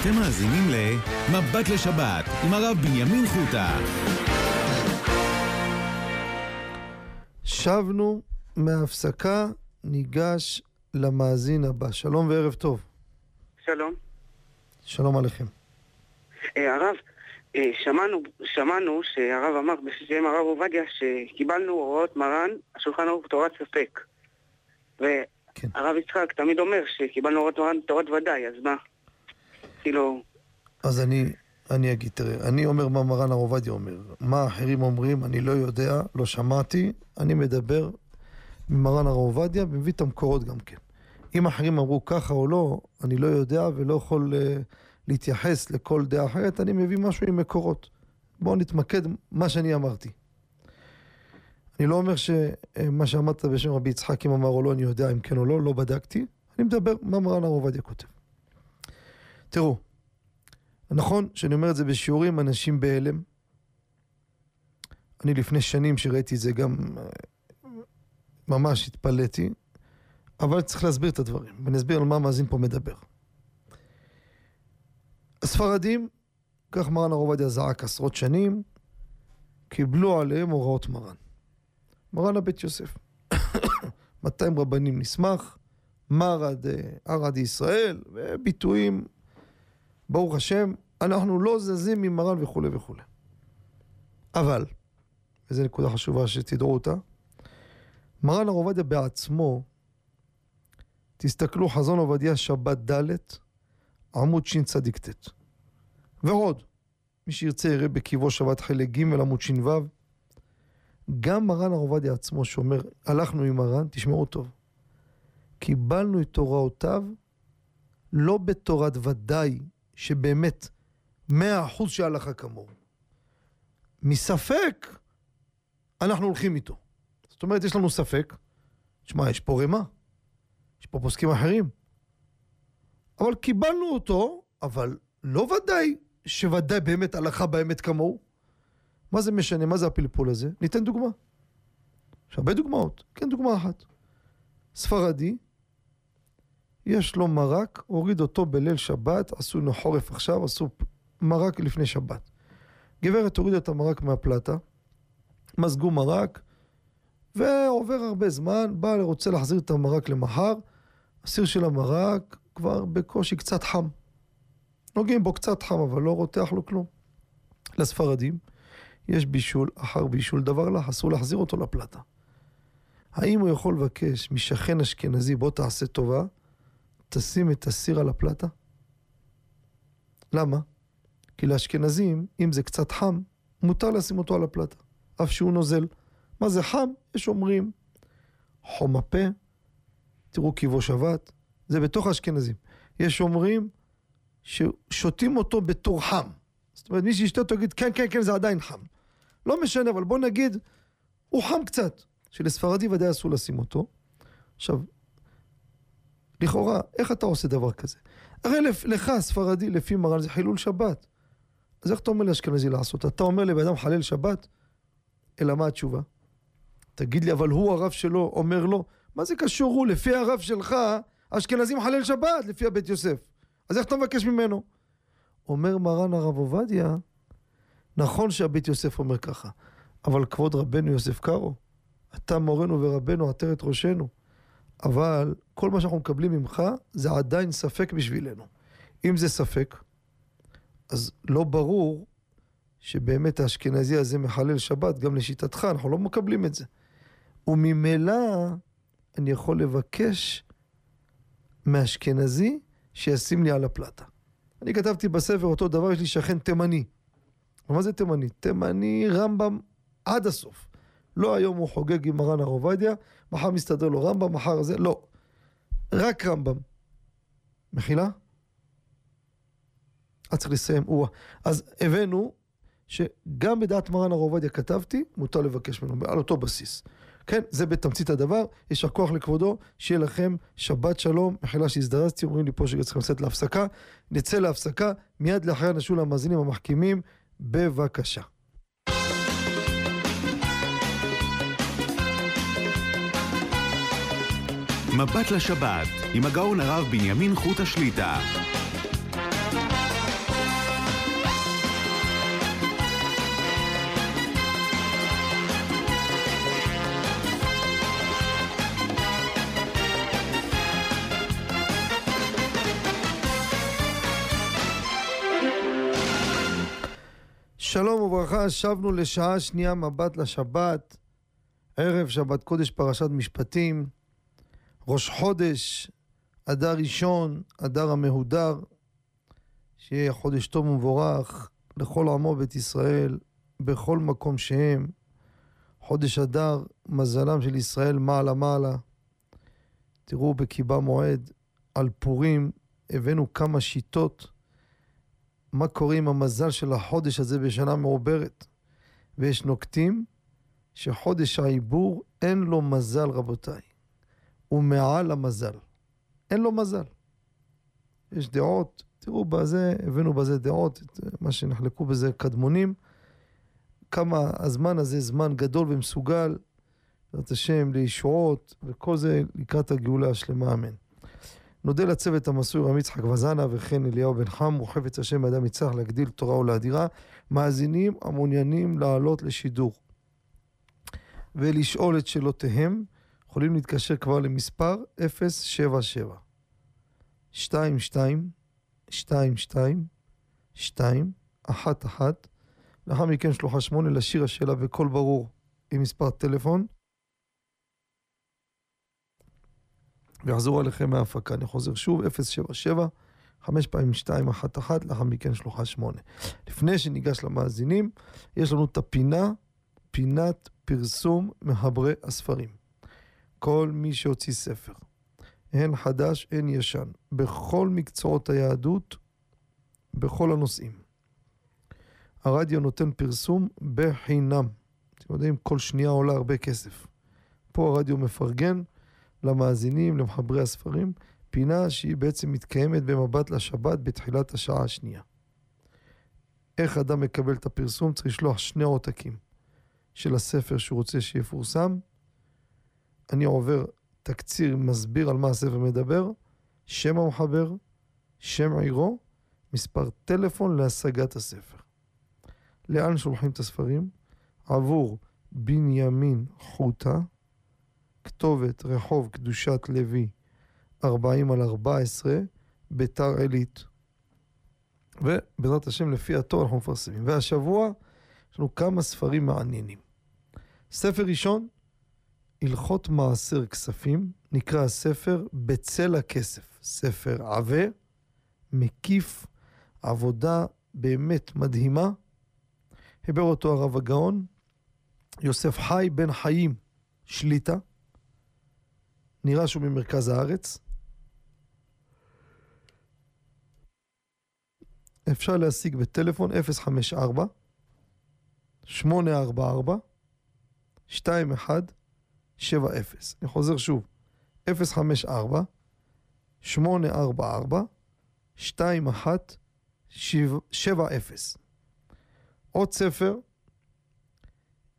אתם מאזינים ל"מבט לשבת" עם הרב בנימין חוטה. שבנו מההפסקה, ניגש למאזין הבא. שלום וערב טוב. שלום. שלום עליכם. אה, הרב, אה, שמענו, שמענו שהרב אמר בשם הרב עובדיה שקיבלנו הוראות מרן, השולחן ערוך תורת ספק. כן. והרב יצחק תמיד אומר שקיבלנו הוראות מרן תורת ודאי, אז מה? כאילו, אז אני, אני אגיד, תראה, אני אומר מה מרן הרב עובדיה אומר. מה האחרים אומרים, אני לא יודע, לא שמעתי, אני מדבר ממרן הרב עובדיה ומביא את המקורות גם כן. אם אחרים אמרו ככה או לא, אני לא יודע ולא יכול uh, להתייחס לכל דעה אחרת, אני מביא משהו עם מקורות. בואו נתמקד מה שאני אמרתי. אני לא אומר שמה שאמרת בשם רבי יצחק, אם אמר או לא, אני יודע אם כן או לא, לא בדקתי. אני מדבר מה מרן הרב עובדיה כותב. תראו, נכון שאני אומר את זה בשיעורים, אנשים בהלם. אני לפני שנים שראיתי את זה גם אה, ממש התפלאתי, אבל צריך להסביר את הדברים, ואני אסביר על מה המאזין פה מדבר. הספרדים, כך מרן הרב עובדיה זעק עשרות שנים, קיבלו עליהם הוראות מרן. מרן הבית יוסף. <coughs> 200 רבנים נסמך, מרד, אה, ערד ישראל, וביטויים ברוך השם, אנחנו לא זזים ממרן וכולי וכולי. אבל, וזו נקודה חשובה שתדעו אותה, מרן הרב עובדיה בעצמו, תסתכלו חזון עובדיה שבת ד' עמוד שצ"ט. ועוד, מי שירצה יראה בקיבו שבת חלק ג' עמוד ש"ו, גם מרן הרב עובדיה עצמו שאומר, הלכנו עם מרן, תשמעו טוב, קיבלנו את הוראותיו לא בתורת ודאי שבאמת מאה אחוז שהלכה כמוהו. מספק, אנחנו הולכים איתו. זאת אומרת, יש לנו ספק, שמע, יש פה רמה, יש פה פוסקים אחרים. אבל קיבלנו אותו, אבל לא ודאי שוודאי באמת הלכה באמת כמוהו. מה זה משנה? מה זה הפלפול הזה? ניתן דוגמה. יש הרבה דוגמאות. כן, דוגמה אחת. ספרדי, יש לו מרק, הוריד אותו בליל שבת, עשו לו חורף עכשיו, עשו מרק לפני שבת. גברת הורידה את המרק מהפלטה, מזגו מרק, ועובר הרבה זמן, בא, רוצה להחזיר את המרק למחר, הסיר של המרק כבר בקושי קצת חם. נוגעים בו קצת חם, אבל לא רותח לו כלום. לספרדים יש בישול אחר בישול דבר לך, אסור להחזיר אותו לפלטה. האם הוא יכול לבקש משכן אשכנזי, בוא תעשה טובה, תשים את הסיר על הפלטה? למה? כי לאשכנזים, אם זה קצת חם, מותר לשים אותו על הפלטה, אף שהוא נוזל. מה זה חם? יש אומרים חום הפה, תראו קיבו שבת, זה בתוך האשכנזים. יש אומרים ששותים אותו בתור חם. זאת אומרת, מי שישתה אותו יגיד, כן, כן, כן, זה עדיין חם. לא משנה, אבל בוא נגיד, הוא חם קצת. שלספרדי ודאי אסור לשים אותו. עכשיו, לכאורה, איך אתה עושה דבר כזה? הרי לך, ספרדי, לפי מרן, זה חילול שבת. אז איך אתה אומר לאשכנזי לעשות? אתה אומר לבן אדם חלל שבת? אלא מה התשובה? תגיד לי, אבל הוא הרב שלו אומר לו, מה זה קשור הוא? לפי הרב שלך, אשכנזי מחלל שבת, לפי הבית יוסף. אז איך אתה מבקש ממנו? אומר מרן הרב עובדיה, נכון שהבית יוסף אומר ככה, אבל כבוד רבנו יוסף קארו, אתה מורנו ורבנו עטרת ראשנו. אבל כל מה שאנחנו מקבלים ממך זה עדיין ספק בשבילנו. אם זה ספק, אז לא ברור שבאמת האשכנזי הזה מחלל שבת, גם לשיטתך, אנחנו לא מקבלים את זה. וממילא אני יכול לבקש מאשכנזי שישים לי על הפלטה. אני כתבתי בספר אותו דבר, יש לי שכן תימני. מה זה תימני? תימני רמב"ם עד הסוף. לא היום הוא חוגג עם מרן הר עובדיה, מחר מסתדר לו רמב"ם, מחר זה, לא. רק רמב"ם. מחילה? אז צריך לסיים. אז הבאנו שגם בדעת מרן הר עובדיה כתבתי, מותר לבקש ממנו, על אותו בסיס. כן, זה בתמצית הדבר, יישר כוח לכבודו, שיהיה לכם שבת שלום, מחילה שהזדרזתי, אומרים לי פה שצריכים לצאת להפסקה, נצא להפסקה, מיד לאחר נשו למאזינים המחכימים, בבקשה. מבט לשבת, עם הגאון הרב בנימין חוט השליטה. שלום וברכה, שבנו לשעה שנייה מבט לשבת, ערב שבת קודש פרשת משפטים, ראש חודש, אדר ראשון, אדר המהודר, שיהיה חודש טוב ומבורך לכל עמו בית ישראל, בכל מקום שהם. חודש אדר, מזלם של ישראל מעלה מעלה. תראו בקיבה מועד, על פורים, הבאנו כמה שיטות. מה קורה עם המזל של החודש הזה בשנה מעוברת. ויש נוקטים שחודש העיבור אין לו מזל, רבותיי. הוא מעל המזל. אין לו מזל. יש דעות, תראו בזה, הבאנו בזה דעות, מה שנחלקו בזה קדמונים. כמה הזמן הזה זמן גדול ומסוגל, בעזרת השם, לישועות, וכל זה לקראת הגאולה השלמה, אמן. נודה לצוות המסור רם יצחק וזנה וכן אליהו בן חם, וחפץ השם באדם יצטרך להגדיל תורה ולאדירה, מאזינים המעוניינים לעלות לשידור ולשאול את שאלותיהם, יכולים להתקשר כבר למספר 077 22 22 2 1 1 לאחר מכן שלוחה 8 לשיר השאלה בקול ברור עם מספר טלפון ויחזרו עליכם מההפקה. אני חוזר שוב, 077, חמש פעמים 211, לאחר מכן שלוחה 8. לפני שניגש למאזינים, יש לנו את הפינה, פינת פרסום מחברי הספרים. כל מי שהוציא ספר, הן חדש, הן ישן, בכל מקצועות היהדות, בכל הנושאים. הרדיו נותן פרסום בחינם. אתם יודעים, כל שנייה עולה הרבה כסף. פה הרדיו מפרגן, למאזינים, למחברי הספרים, פינה שהיא בעצם מתקיימת במבט לשבת בתחילת השעה השנייה. איך אדם מקבל את הפרסום? צריך לשלוח שני עותקים של הספר שהוא רוצה שיפורסם. אני עובר תקציר מסביר על מה הספר מדבר, שם המחבר, שם עירו, מספר טלפון להשגת הספר. לאן שולחים את הספרים? עבור בנימין חוטה, כתובת רחוב קדושת לוי 40 על 14, ביתר עילית. ובעזרת השם, לפי התור אנחנו מפרסמים. והשבוע יש לנו כמה ספרים מעניינים. ספר ראשון, הלכות מעשר כספים, נקרא הספר בצל הכסף. ספר עבה, מקיף, עבודה באמת מדהימה. חיבר אותו הרב הגאון, יוסף חי בן חיים שליטה. נראה שהוא ממרכז הארץ. אפשר להשיג בטלפון 054 844 2170. אני חוזר שוב, 054 844 2170. עוד ספר,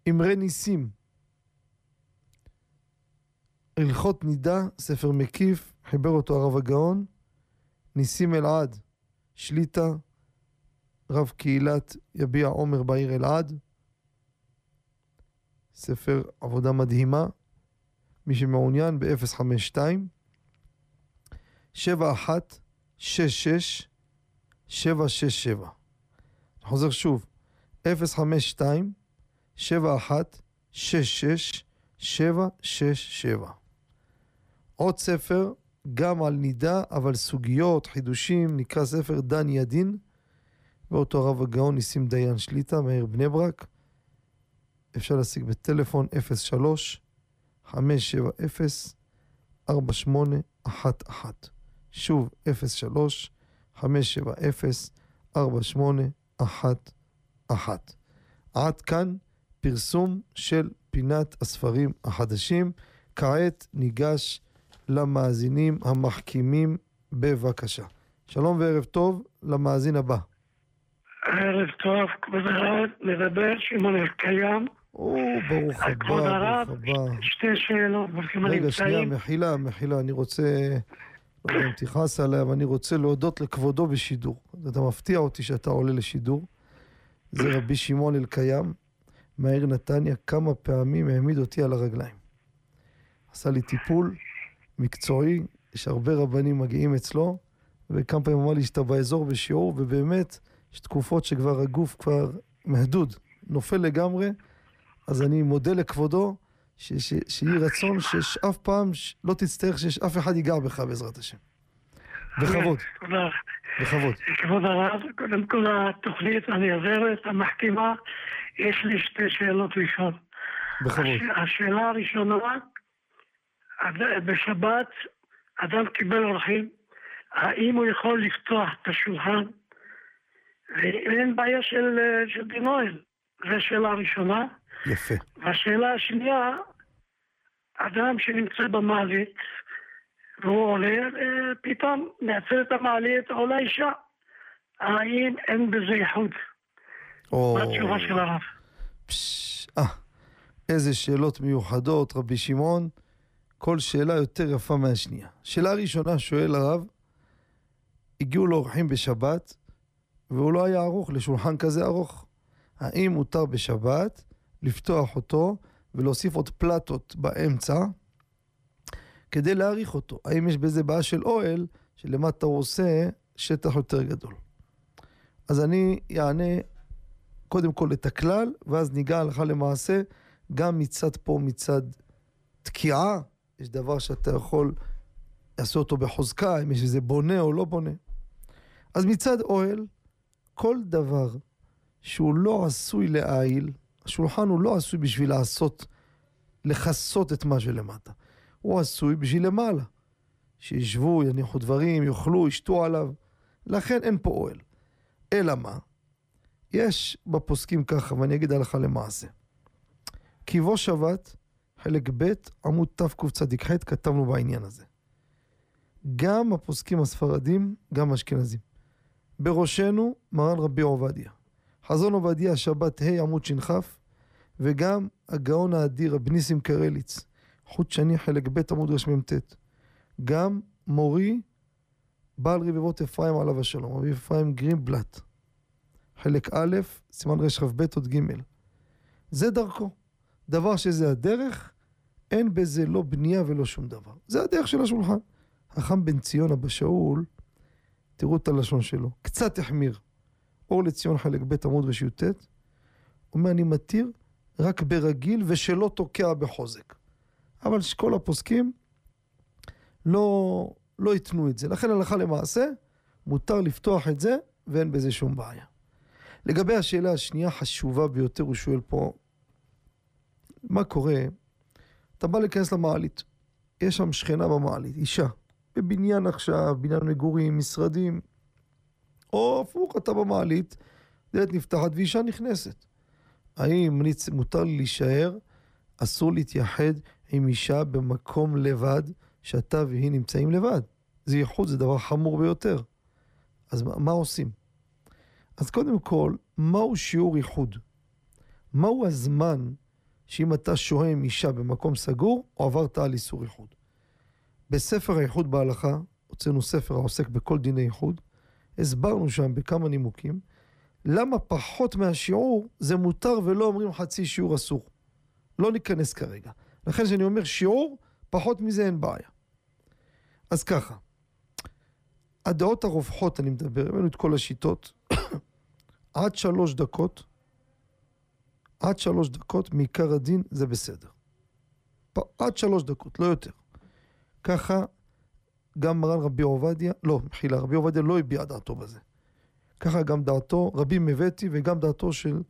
אמרי ניסים, הלכות נידה, ספר מקיף, חיבר אותו הרב הגאון, ניסים אלעד, שליטה, רב קהילת יביע עומר בעיר אלעד. ספר עבודה מדהימה. מי שמעוניין ב-052 7166 767. אני חוזר שוב, 052 7166 767. עוד ספר, גם על נידה, אבל סוגיות, חידושים, נקרא ספר דן ידין. ואותו הרב הגאון ניסים דיין שליטה מהעיר בני ברק. אפשר להשיג בטלפון 03 570 4811. שוב 03 570 4811. עד כאן פרסום של פינת הספרים החדשים. כעת ניגש למאזינים המחכימים בבקשה. שלום וערב טוב למאזין הבא. ערב טוב, כבוד הרב, מדבר שמעון אלקיים. או, ברוך הבא, כבוד הרב, ברוך הבא. שתי שאלות, ברוכים רגע, שנייה. מחילה, מחילה, אני רוצה, לא יודע אם תכעס עליי, אבל אני רוצה להודות לכבודו בשידור. אתה מפתיע אותי שאתה עולה לשידור. זה רבי שמעון אלקיים, מהעיר נתניה, כמה פעמים העמיד אותי על הרגליים. עשה לי טיפול מקצועי, יש הרבה רבנים מגיעים אצלו, וכמה פעמים אמר לי שאתה באזור בשיעור, ובאמת, יש תקופות שכבר הגוף כבר מהדוד, נופל לגמרי, אז אני מודה לכבודו, ש- ש- שיהי רצון שאף פעם ש- לא תצטרך שאף אחד ייגע בך בעזרת השם. בכבוד. בכבוד. כבוד הרב, קודם כל התוכנית הנהדרת, המחכימה, יש לי שתי שאלות לשאול. בכבוד. הש- השאלה הראשונה, בשבת אדם קיבל אורחים, האם הוא יכול לפתוח את השולחן? ואין בעיה של, של דינויל. זו שאלה ראשונה. יפה. והשאלה השנייה, אדם שנמצא במעלית והוא עולה, אה, פתאום נעצרת המעלית, עולה אישה. האם אין בזה ייחוד? או... מה התשובה של הרב? פש, אה, איזה שאלות מיוחדות, רבי שמעון. כל שאלה יותר יפה מהשנייה. שאלה ראשונה, שואל הרב, הגיעו לו אורחים בשבת, והוא לא היה ערוך לשולחן כזה ארוך. האם מותר בשבת לפתוח אותו ולהוסיף עוד פלטות באמצע כדי להעריך אותו? האם יש בזה בעיה של אוהל, שלמטה הוא עושה שטח יותר גדול? אז אני אענה קודם כל את הכלל, ואז ניגע הלכה למעשה, גם מצד פה, מצד תקיעה, יש דבר שאתה יכול לעשות אותו בחוזקה, אם יש איזה בונה או לא בונה. אז מצד אוהל, כל דבר שהוא לא עשוי להעיל, השולחן הוא לא עשוי בשביל לעשות, לכסות את מה שלמטה. הוא עשוי בשביל למעלה. שישבו, יניחו דברים, יאכלו, ישתו עליו. לכן אין פה אוהל. אלא מה? יש בפוסקים ככה, ואני אגיד הלכה למעשה. כי בו שבת, חלק ב', עמוד תקצ"ח, כתבנו בעניין הזה. גם הפוסקים הספרדים, גם האשכנזים. בראשנו, מרן רבי עובדיה. חזון עובדיה, שבת ה' עמוד ש"כ, וגם הגאון האדיר, רב ניסים קרליץ, חוט שני, חלק ב', עמוד רמ"ט. גם מורי, בעל רבבות אפרים עליו השלום, רבי אפרים גרינבלט. חלק א', סימן רכ"ב עוד ג'. זה דרכו. דבר שזה הדרך, אין בזה לא בנייה ולא שום דבר. זה הדרך של השולחן. חכם בן ציון אבא שאול, תראו את הלשון שלו, קצת החמיר. אור לציון חלק ב' עמוד רשי"ט, אומר אני מתיר רק ברגיל ושלא תוקע בחוזק. אבל כל הפוסקים לא, לא ייתנו את זה. לכן הלכה למעשה, מותר לפתוח את זה ואין בזה שום בעיה. לגבי השאלה השנייה, חשובה ביותר, הוא שואל פה, מה קורה? אתה בא להיכנס למעלית, יש שם שכנה במעלית, אישה, בבניין עכשיו, בניין מגורים, משרדים, או הפוך, אתה במעלית, דלת נפתחת ואישה נכנסת. האם מותר לי להישאר? אסור להתייחד עם אישה במקום לבד, שאתה והיא נמצאים לבד. זה ייחוד, זה דבר חמור ביותר. אז מה, מה עושים? אז קודם כל, מהו שיעור ייחוד? מהו הזמן שאם אתה שוהה עם אישה במקום סגור, או עברת על איסור ייחוד? בספר הייחוד בהלכה, הוצאנו ספר העוסק בכל דיני ייחוד, הסברנו שם בכמה נימוקים, למה פחות מהשיעור זה מותר ולא אומרים חצי שיעור אסור. לא ניכנס כרגע. לכן כשאני אומר שיעור, פחות מזה אין בעיה. אז ככה, הדעות הרווחות, אני מדבר, הבאנו את כל השיטות, <coughs> עד שלוש דקות, עד שלוש דקות מעיקר הדין זה בסדר. עד שלוש דקות, לא יותר. ככה גם מרן רבי עובדיה, לא, מחילה, רבי עובדיה לא הביע דעתו בזה. ככה גם דעתו, רבי מבטי וגם דעתו של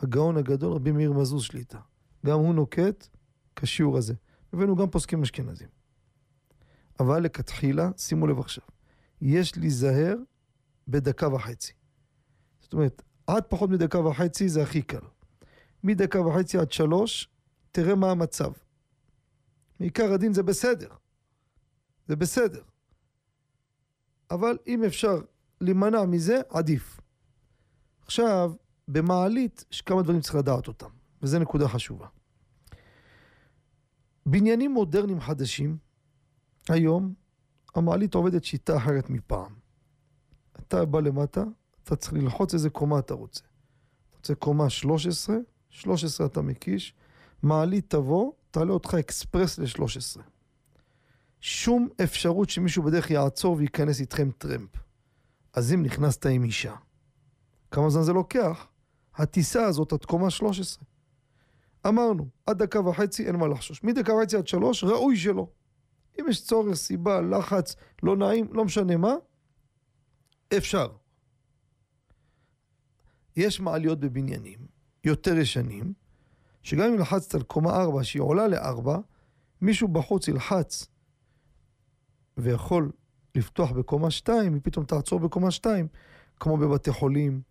הגאון הגדול, רבי מאיר מזוז שליטה. גם הוא נוקט כשיעור הזה. הבאנו גם פוסקים אשכנזים. אבל לכתחילה, שימו לב עכשיו, יש להיזהר בדקה וחצי. זאת אומרת, עד פחות מדקה וחצי זה הכי קל. מדקה וחצי עד שלוש, תראה מה המצב. מעיקר הדין זה בסדר. זה בסדר. אבל אם אפשר להימנע מזה, עדיף. עכשיו, במעלית יש כמה דברים שצריך לדעת אותם, וזו נקודה חשובה. בניינים מודרניים חדשים, היום המעלית עובדת שיטה אחרת מפעם. אתה בא למטה, אתה צריך ללחוץ איזה קומה אתה רוצה. אתה רוצה קומה 13, 13 אתה מקיש, מעלית תבוא, תעלה אותך אקספרס ל-13. שום אפשרות שמישהו בדרך יעצור וייכנס איתכם טרמפ. אז אם נכנסת עם אישה, כמה זמן זה לוקח? הטיסה הזאת עד קומה 13. אמרנו, עד דקה וחצי אין מה לחשוש. מדקה וחצי עד שלוש, ראוי שלא. אם יש צורך, סיבה, לחץ, לא נעים, לא משנה מה, אפשר. יש מעליות בבניינים יותר ישנים, שגם אם לחצת על קומה 4 שהיא עולה ל-4, מישהו בחוץ ילחץ ויכול לפתוח בקומה 2, ופתאום תעצור בקומה 2, כמו בבתי חולים,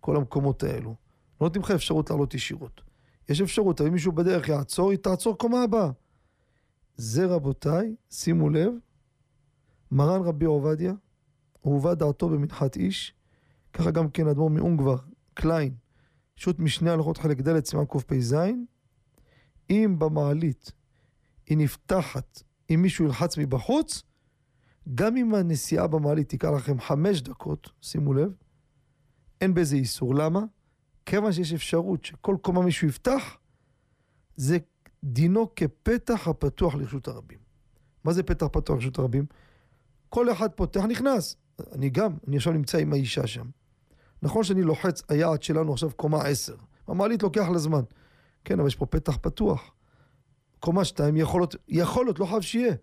כל המקומות האלו. לא נותנים לך אפשרות לעלות ישירות. יש אפשרות, אבל אם מישהו בדרך יעצור, היא תעצור קומה הבאה. זה רבותיי, שימו לב, מרן רבי עובדיה, הובא דעתו במנחת איש, ככה גם כן אדמו"ר מאונגבר, קליין, שו"ת משנה הלכות חלק ד' סימן קפ"ז, אם במעלית היא נפתחת, אם מישהו ילחץ מבחוץ, גם אם הנסיעה במעלית תיקח לכם חמש דקות, שימו לב, אין בזה איסור. למה? כיוון שיש אפשרות שכל קומה מישהו יפתח, זה דינו כפתח הפתוח לרשות הרבים. מה זה פתח פתוח לרשות הרבים? כל אחד פותח, נכנס. אני גם, אני עכשיו נמצא עם האישה שם. נכון שאני לוחץ, היעד שלנו עכשיו קומה עשר. המעלית לוקח לזמן. כן, אבל יש פה פתח פתוח. קומה שתיים יכול להיות, יכול להיות, לא חייב שיהיה.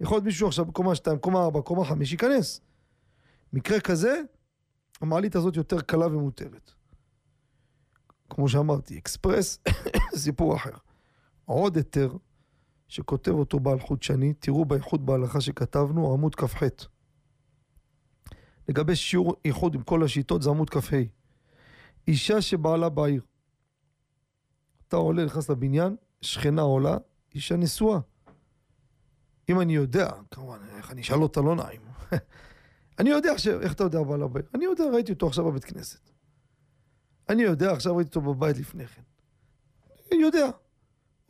יכול להיות מישהו עכשיו בקומה שתיים, קומה ארבע, קומה חמש, ייכנס. מקרה כזה, המעלית הזאת יותר קלה ומותרת. כמו שאמרתי, אקספרס, <coughs> סיפור אחר. עוד היתר שכותב אותו בעל חודשני, תראו באיחוד בהלכה שכתבנו, עמוד כ"ח. לגבי שיעור איחוד עם כל השיטות זה עמוד כ"ה. אישה שבעלה בעיר. אתה עולה, נכנס לבניין, שכנה עולה, אישה נשואה. אם אני יודע, כמובן, איך אני אשאל אותה לא נעים. <laughs> אני יודע עכשיו, איך אתה יודע בעל הבית? אני יודע, ראיתי אותו עכשיו בבית כנסת. אני יודע, עכשיו ראיתי אותו בבית לפני כן. אני יודע.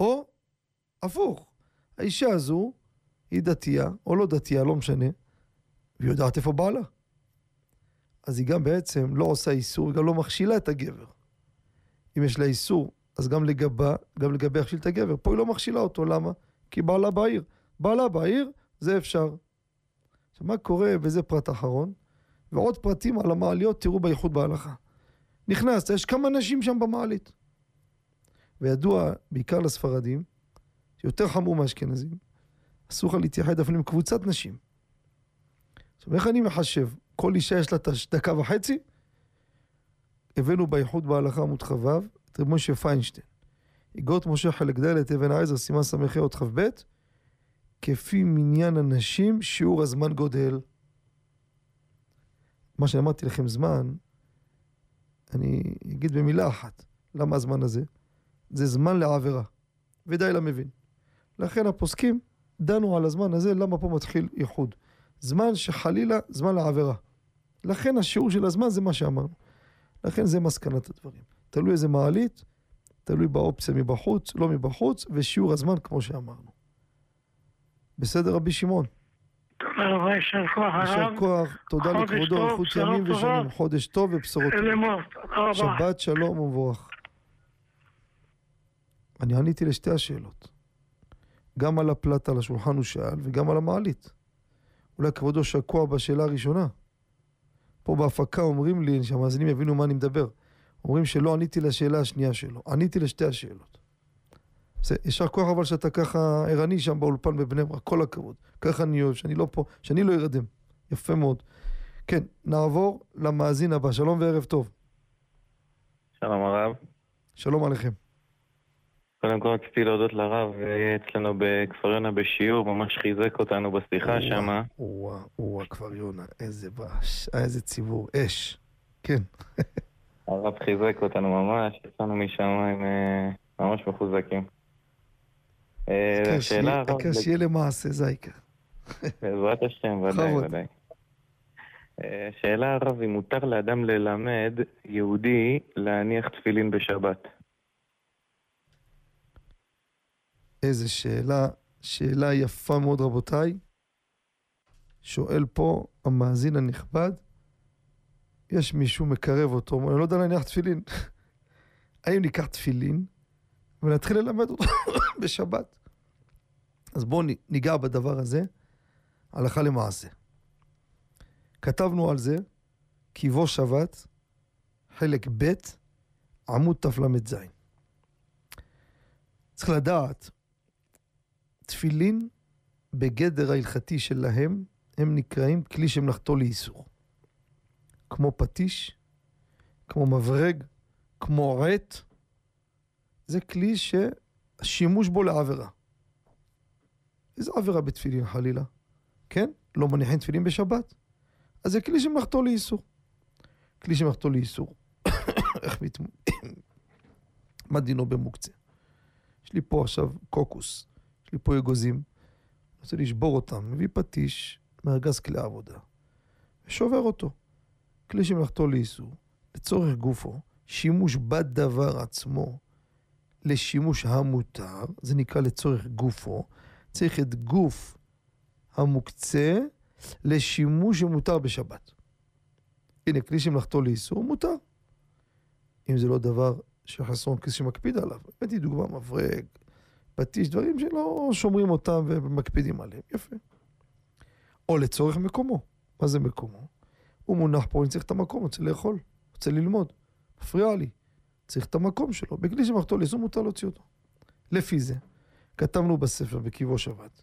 או, הפוך, האישה הזו היא דתייה, או לא דתייה, לא משנה, והיא יודעת איפה בעלה. אז היא גם בעצם לא עושה איסור, היא גם לא מכשילה את הגבר. אם יש לה איסור אז גם לגבה, גם לגבי להכשיל את הגבר. פה היא לא מכשילה אותו, למה? כי בעלה בעיר. בעלה בעיר, זה אפשר. עכשיו, מה קורה, וזה פרט אחרון, ועוד פרטים על המעליות, תראו בייחוד בהלכה. נכנסת, יש כמה נשים שם במעלית. וידוע, בעיקר לספרדים, יותר חמור מהאשכנזים, אסור לך להתייחד אפילו עם קבוצת נשים. עכשיו, איך אני מחשב? כל אישה יש לה את הדקה וחצי? הבאנו בייחוד בהלכה עמוד כ"ו את רב משה פיינשטיין. איגרות משה חלק ד' אבן העזר סימן ס"ה עוד כ"ב כפי מניין הנשים שיעור הזמן גודל. מה שאמרתי לכם זמן, אני אגיד במילה אחת. למה הזמן הזה? זה זמן לעבירה, ודי למבין. לכן הפוסקים דנו על הזמן הזה, למה פה מתחיל איחוד. זמן שחלילה, זמן לעבירה. לכן השיעור של הזמן זה מה שאמרנו. לכן זה מסקנת הדברים. תלוי איזה מעלית, תלוי באופציה מבחוץ, לא מבחוץ, ושיעור הזמן כמו שאמרנו. בסדר, רבי שמעון? תודה רבה, יישר כוח יישר הרב. כוח, תודה לכבודו, אריכות ימים. ושנים, חודש טוב ובשורות טובות. שבת שלום ומבורך. אני עניתי לשתי השאלות. גם על הפלטה על השולחן הוא שאל, וגם על המעלית. אולי כבודו שקוע בשאלה הראשונה. פה בהפקה אומרים לי, שהמאזינים יבינו מה אני מדבר. אומרים שלא עניתי לשאלה השנייה שלו. עניתי לשתי השאלות. זה יישר כוח אבל שאתה ככה ערני שם באולפן בבני ברק, כל הכבוד. ככה אני אוהב, שאני לא פה, שאני לא ארדם. יפה מאוד. כן, נעבור למאזין הבא. שלום וערב טוב. שלום הרב. שלום עליכם. קודם כל רציתי להודות לרב, אצלנו בכפר יונה בשיעור, ממש חיזק אותנו בשיחה שמה. וואה, וואה, כפר יונה, איזה באש, איזה ציבור, אש. כן. <laughs> הרב חיזק אותנו ממש, יצאנו משם עם אה, ממש מחוזקים. אה, השאלה, העיקר שיהיה למעשה, זה העיקר. בעזרת השם, ודאי. ודאי. אה, השאלה הרב, אם מותר לאדם ללמד יהודי להניח תפילין בשבת. איזה שאלה, שאלה יפה מאוד רבותיי. שואל פה המאזין הנכבד, יש מישהו מקרב אותו, אני לא יודע להניח תפילין. <laughs> האם ניקח תפילין ונתחיל ללמד אותו <coughs> בשבת? אז בואו ניגע בדבר הזה הלכה למעשה. כתבנו על זה, קיבו שבת, חלק ב', עמוד תל"ז. צריך לדעת, תפילין בגדר ההלכתי שלהם, הם נקראים כלי שמלאכתו לאיסור. כמו פטיש, כמו מברג, כמו עט, זה כלי שהשימוש בו לעבירה. איזה עבירה בתפילין חלילה? כן? לא מניחים תפילין בשבת? אז זה כלי שמלאכתו לאיסור. כלי שמלאכתו לאיסור. <coughs> איך מת... <coughs> מה דינו במוקצה? יש לי פה עכשיו קוקוס, יש לי פה אגוזים, אני רוצה לשבור אותם, מביא פטיש מארגז כלי העבודה, ושובר אותו. כלי שמלאכתו לאיסור, לצורך גופו, שימוש בדבר עצמו לשימוש המותר, זה נקרא לצורך גופו, צריך את גוף המוקצה לשימוש שמותר בשבת. הנה, כלי שמלאכתו לאיסור מותר. אם זה לא דבר שחסרון כיס שמקפיד עליו. הבאתי דוגמה, מברג, פטיש, דברים שלא שומרים אותם ומקפידים עליהם. יפה. או לצורך מקומו. מה זה מקומו? הוא מונח פה, אני צריך את המקום, רוצה לאכול, רוצה ללמוד. מפריע לי. צריך את המקום שלו. בכלי שמחתו לאיסור מותר להוציא אותו. לפי זה, כתבנו בספר בקיבו שבת,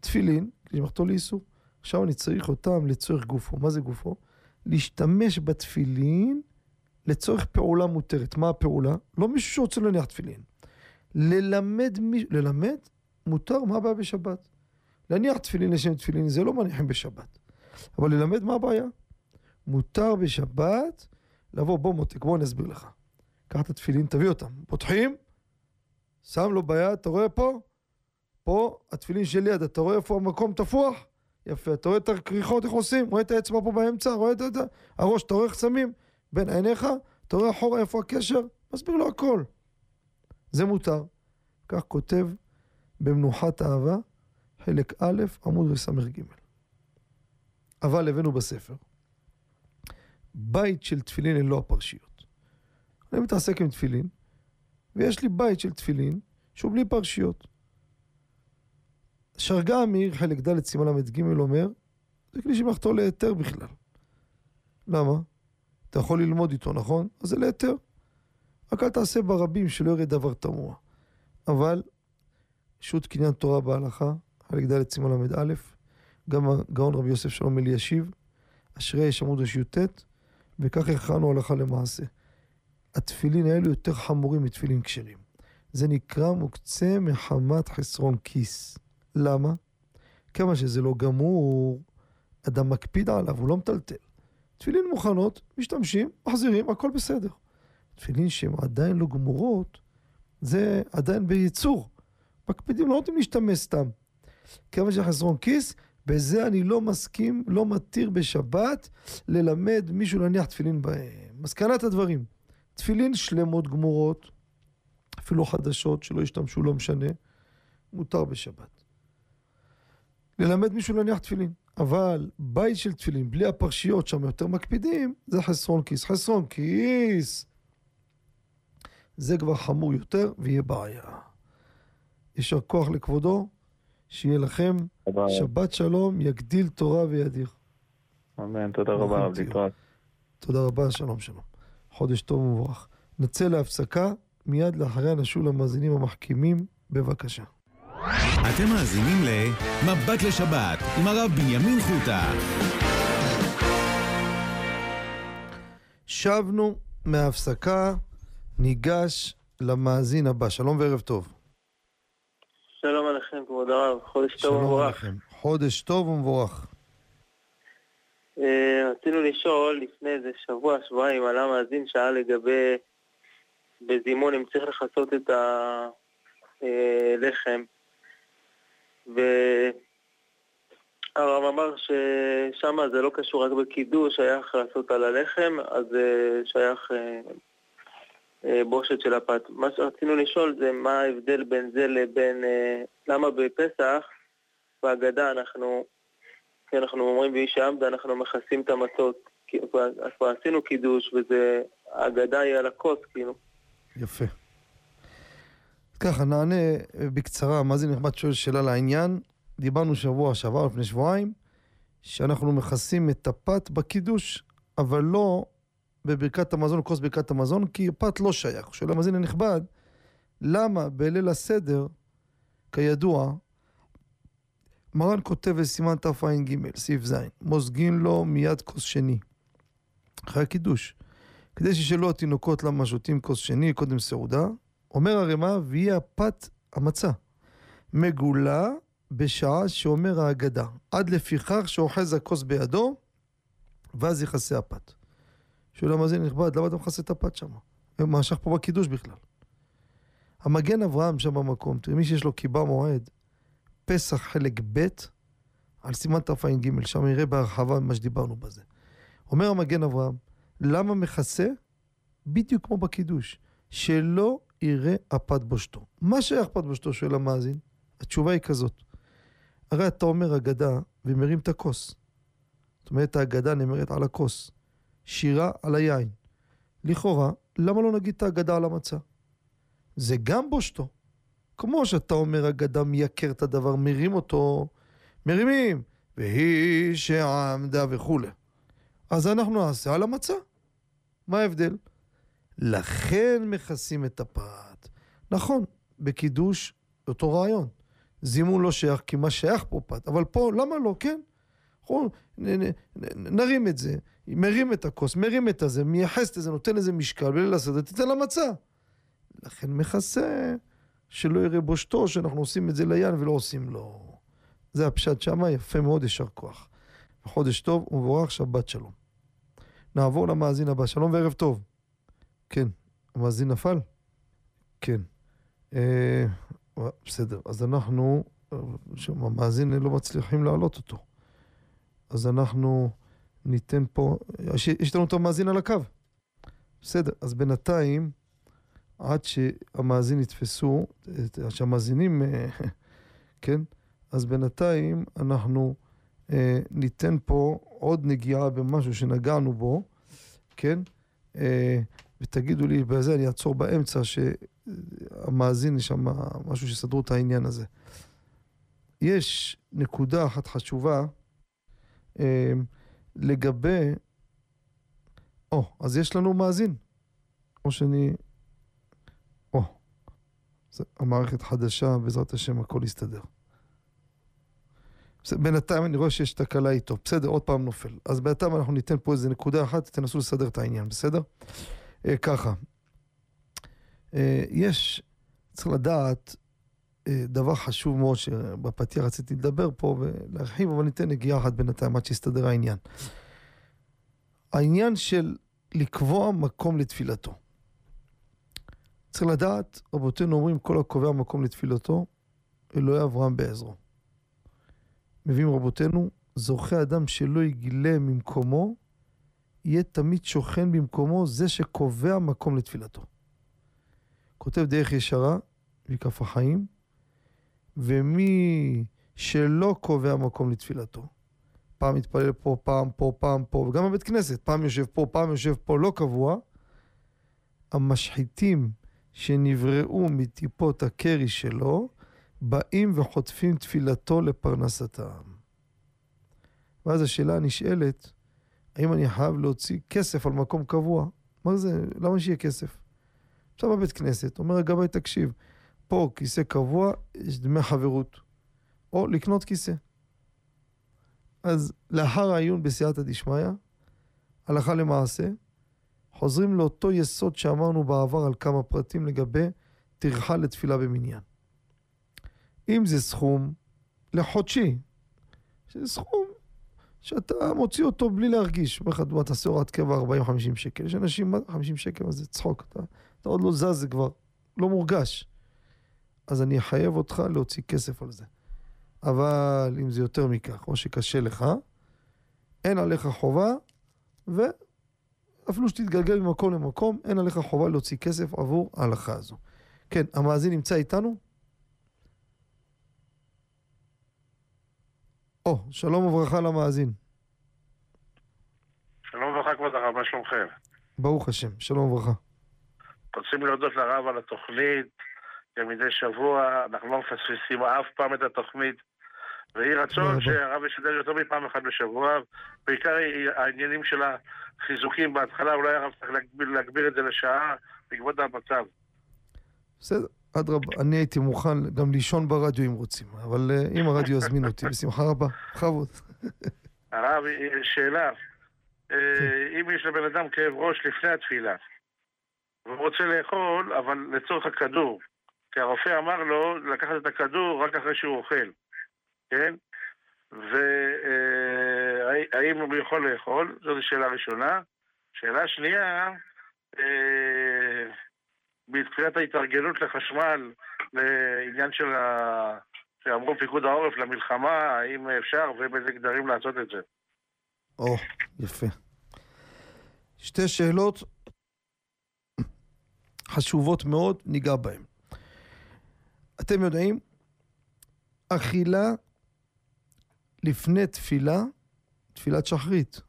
תפילין, כלי שמחתו לאיסור. עכשיו אני צריך אותם לצורך גופו. מה זה גופו? להשתמש בתפילין לצורך פעולה מותרת. מה הפעולה? לא מישהו שרוצה להניח תפילין. ללמד מישהו, ללמד מותר, מה הבעיה בשבת? להניח תפילין לשם תפילין, זה לא מניחים בשבת. אבל ללמד, מה הבעיה? מותר בשבת לבוא, בוא מותק, בוא אני אסביר לך. קח את התפילין, תביא אותם. פותחים, שם לו ביד, אתה רואה פה? פה התפילין שליד, אתה רואה איפה המקום תפוח? יפה, אתה רואה את הכריכות, איך עושים? רואה את האצבע פה באמצע? רואה את הראש, אתה רואה איך שמים? בין עיניך, אתה רואה אחורה איפה הקשר? מסביר לו הכל. זה מותר. כך כותב במנוחת אהבה, חלק א', עמוד רס"ג. אבל הבאנו בספר, בית של תפילין ללא הפרשיות. אני מתעסק עם תפילין, ויש לי בית של תפילין שהוא בלי פרשיות. שרגא אמיר, חלק ד' סימן ל"ג אומר, זה כלי שמלאכתו להיתר בכלל. למה? אתה יכול ללמוד איתו, נכון? אז זה להיתר. רק אל תעשה ברבים שלא יראה דבר תמוה. אבל, שו"ת קניין תורה בהלכה, חלק ד' סימן ל"א, גם הגאון רבי יוסף שלום אלישיב, אשרי יש עמוד י"ט, וכך הכרענו הלכה למעשה. התפילין האלו יותר חמורים מתפילין כשרים. זה נקרא מוקצה מחמת חסרון כיס. למה? כמה שזה לא גמור, אדם מקפיד עליו, הוא לא מטלטל. תפילין מוכנות, משתמשים, מחזירים, הכל בסדר. תפילין שהן עדיין לא גמורות, זה עדיין בייצור. מקפידים, לא נותנים להשתמש סתם. כמה שחסרון כיס, בזה אני לא מסכים, לא מתיר בשבת ללמד מישהו להניח תפילין בהם. מסקנת הדברים, תפילין שלמות גמורות, אפילו חדשות שלא ישתמשו, לא משנה, מותר בשבת. ללמד מישהו להניח תפילין. אבל בית של תפילין, בלי הפרשיות שם יותר מקפידים, זה חסרון כיס. חסרון כיס, זה כבר חמור יותר ויהיה בעיה. יישר כוח לכבודו, שיהיה לכם תודה. שבת שלום, יגדיל תורה וידיר. אמן, תודה רבה, רב. להתראות. תודה רבה, שלום שלום. חודש טוב ומבורך. נצא להפסקה, מיד לאחריה נשוב למאזינים המחכימים, בבקשה. אתם מאזינים ל"מבט לשבת" עם הרב בנימין חוטה. שבנו מההפסקה, ניגש למאזין הבא. שלום וערב טוב. שלום עליכם, כבוד הרב, חודש טוב שלום ומבורך. עליכם. חודש טוב ומבורך. אה, רצינו לשאול לפני איזה שבוע, שבועיים, עלה מאזין שאל לגבי בזימון אם צריך לכסות את הלחם. והרב אמר ששם זה לא קשור רק בקידוש, שייך לעשות על הלחם, אז שייך אה, אה, בושת של הפת. מה שרצינו לשאול זה מה ההבדל בין זה לבין... אה, למה בפסח, בהגדה אנחנו, כשאנחנו אומרים באיש העמדה, אנחנו מכסים את המצות. כי כבר עשינו קידוש, וזה... ההגדה היא על הכוס, כאילו. יפה. ככה, נענה בקצרה, המאזין נכבד שואל שאלה לעניין. דיברנו שבוע שעבר, לפני שבועיים, שאנחנו מכסים את הפת בקידוש, אבל לא בברכת המזון, כוס ברכת המזון, כי פת לא שייך. שואל המאזין הנכבד, למה בליל הסדר, כידוע, מרן כותב בסימן תע"ג, סעיף ז', מוזגין לו מיד כוס שני, אחרי הקידוש. כדי שישאלו התינוקות למה שותים כוס שני, קודם סעודה, אומר הרמ"א, ויהי הפת המצה, מגולה בשעה שאומר ההגדה, עד לפיכך שאוחז הכוס בידו, ואז יכסה הפת. שואל המאזין הנכבד, למה אתה מכסה את הפת שם? מה שייך פה בקידוש בכלל? המגן אברהם שם במקום, תראה, מי שיש לו קיבה מועד, פסח חלק ב', על סימן תע"ג, שם יראה בהרחבה מה שדיברנו בזה. אומר המגן אברהם, למה מכסה? בדיוק כמו בקידוש, שלא יראה הפת בושתו. מה שייך פת בושתו? שואל המאזין. התשובה היא כזאת, הרי אתה אומר אגדה ומרים את הכוס. זאת אומרת, ההגדה נאמרת על הכוס, שירה על היין. לכאורה, למה לא נגיד את ההגדה על המצה? זה גם בושתו. כמו שאתה אומר, אגדה מייקר את הדבר, מרים אותו, מרימים, והיא שעמדה וכולי. אז אנחנו נעשה על המצה. מה ההבדל? לכן מכסים את הפת. נכון, בקידוש אותו רעיון. זימון לא שייך, כי מה שייך פה פת, אבל פה, למה לא? כן. אנחנו נ, נ, נ, נרים את זה, מרים את הכוס, מרים את הזה, מייחס את זה, נותן לזה משקל, בלי את זה, תיתן למצה. לכן מכסה, שלא יראה בושתו, שאנחנו עושים את זה ליין ולא עושים לו. זה הפשט שמה, יפה מאוד, יישר כוח. חודש טוב ומבורך, שבת שלום. נעבור למאזין הבא. שלום וערב טוב. כן, המאזין נפל? כן. אה, בסדר, אז אנחנו, שם המאזין לא מצליחים להעלות אותו. אז אנחנו ניתן פה, יש, לנו את המאזין על הקו. בסדר, אז בינתיים, עד שהמאזין יתפסו, עד שהמאזינים, אה, <laughs> כן? אז בינתיים אנחנו אה, ניתן פה עוד נגיעה במשהו שנגענו בו, כן? אה, ותגידו לי, בזה אני אעצור באמצע, שהמאזין, יש שם משהו שסדרו את העניין הזה. יש נקודה אחת חשובה לגבי... או, אז יש לנו מאזין. או שאני... או, המערכת חדשה, בעזרת השם הכל יסתדר. בינתיים אני רואה שיש תקלה איתו. בסדר, עוד פעם נופל. אז בינתיים אנחנו ניתן פה איזה נקודה אחת, תנסו לסדר את העניין, בסדר? אה, ככה. אה, יש, צריך לדעת, דבר חשוב מאוד שבפתיח רציתי לדבר פה ולהרחיב, אבל ניתן נגיעה אחת בינתיים עד שיסתדר העניין. העניין של לקבוע מקום לתפילתו. צריך לדעת, רבותינו אומרים, כל הקובע מקום לתפילתו, אלוהי אברהם בעזרו. מביאים רבותינו, זוכה אדם שלא יגלה ממקומו, יהיה תמיד שוכן במקומו זה שקובע מקום לתפילתו. כותב דרך ישרה, מכף החיים, ומי שלא קובע מקום לתפילתו, פעם מתפלל פה, פעם פה, פעם פה, וגם בבית כנסת, פעם יושב פה, פעם יושב פה, לא קבוע, המשחיתים שנבראו מטיפות הקרי שלו, באים וחוטפים תפילתו לפרנסתם. ואז השאלה הנשאלת, האם אני חייב להוציא כסף על מקום קבוע? מה זה, למה שיהיה כסף? עכשיו בבית כנסת, אומר הגבאי, תקשיב, פה כיסא קבוע, יש דמי חברות. או לקנות כיסא. אז לאחר העיון בסייעתא דשמיא, הלכה למעשה, חוזרים לאותו יסוד שאמרנו בעבר על כמה פרטים לגבי טרחה לתפילה במניין. אם זה סכום לחודשי, שזה סכום שאתה מוציא אותו בלי להרגיש. אומר לך, דוגמא, תעשה הוראת קבע 40-50 שקל. יש אנשים, 50 שקל, אז זה צחוק. אתה, אתה עוד לא זז, זה כבר לא מורגש. אז אני אחייב אותך להוציא כסף על זה. אבל אם זה יותר מכך, או שקשה לך, אין עליך חובה, ואפילו שתתגלגל ממקום למקום, אין עליך חובה להוציא כסף עבור ההלכה הזו. כן, המאזין נמצא איתנו? או, שלום וברכה למאזין. שלום וברכה כבוד הרב, מה שלומכם? ברוך השם, שלום וברכה. רוצים להודות לרב על התוכנית, כמדי שבוע, אנחנו לא מפספסים אף פעם את התוכנית, ויהי רצון שהרב ישתדל יותר מפעם אחת בשבוע, בעיקר העניינים של החיזוקים בהתחלה, אולי הרב צריך להגביר, להגביר את זה לשעה, בעקבות המצב. בסדר. אדרבה, אני הייתי מוכן גם לישון ברדיו אם רוצים, אבל uh, אם הרדיו יזמין אותי, <laughs> בשמחה רבה, בכבוד. הרב, שאלה, כן. אם יש לבן אדם כאב ראש לפני התפילה, והוא רוצה לאכול, אבל לצורך הכדור, כי הרופא אמר לו לקחת את הכדור רק אחרי שהוא אוכל, כן? והאם הוא יכול לאכול? זאת שאלה ראשונה. שאלה שנייה, בתחילת ההתארגנות לחשמל, לעניין של ה... שאמרו פיקוד העורף למלחמה, האם אפשר ובאיזה גדרים לעשות את זה. או, יפה. שתי שאלות חשובות מאוד, ניגע בהן. אתם יודעים, אכילה לפני תפילה, תפילת שחרית.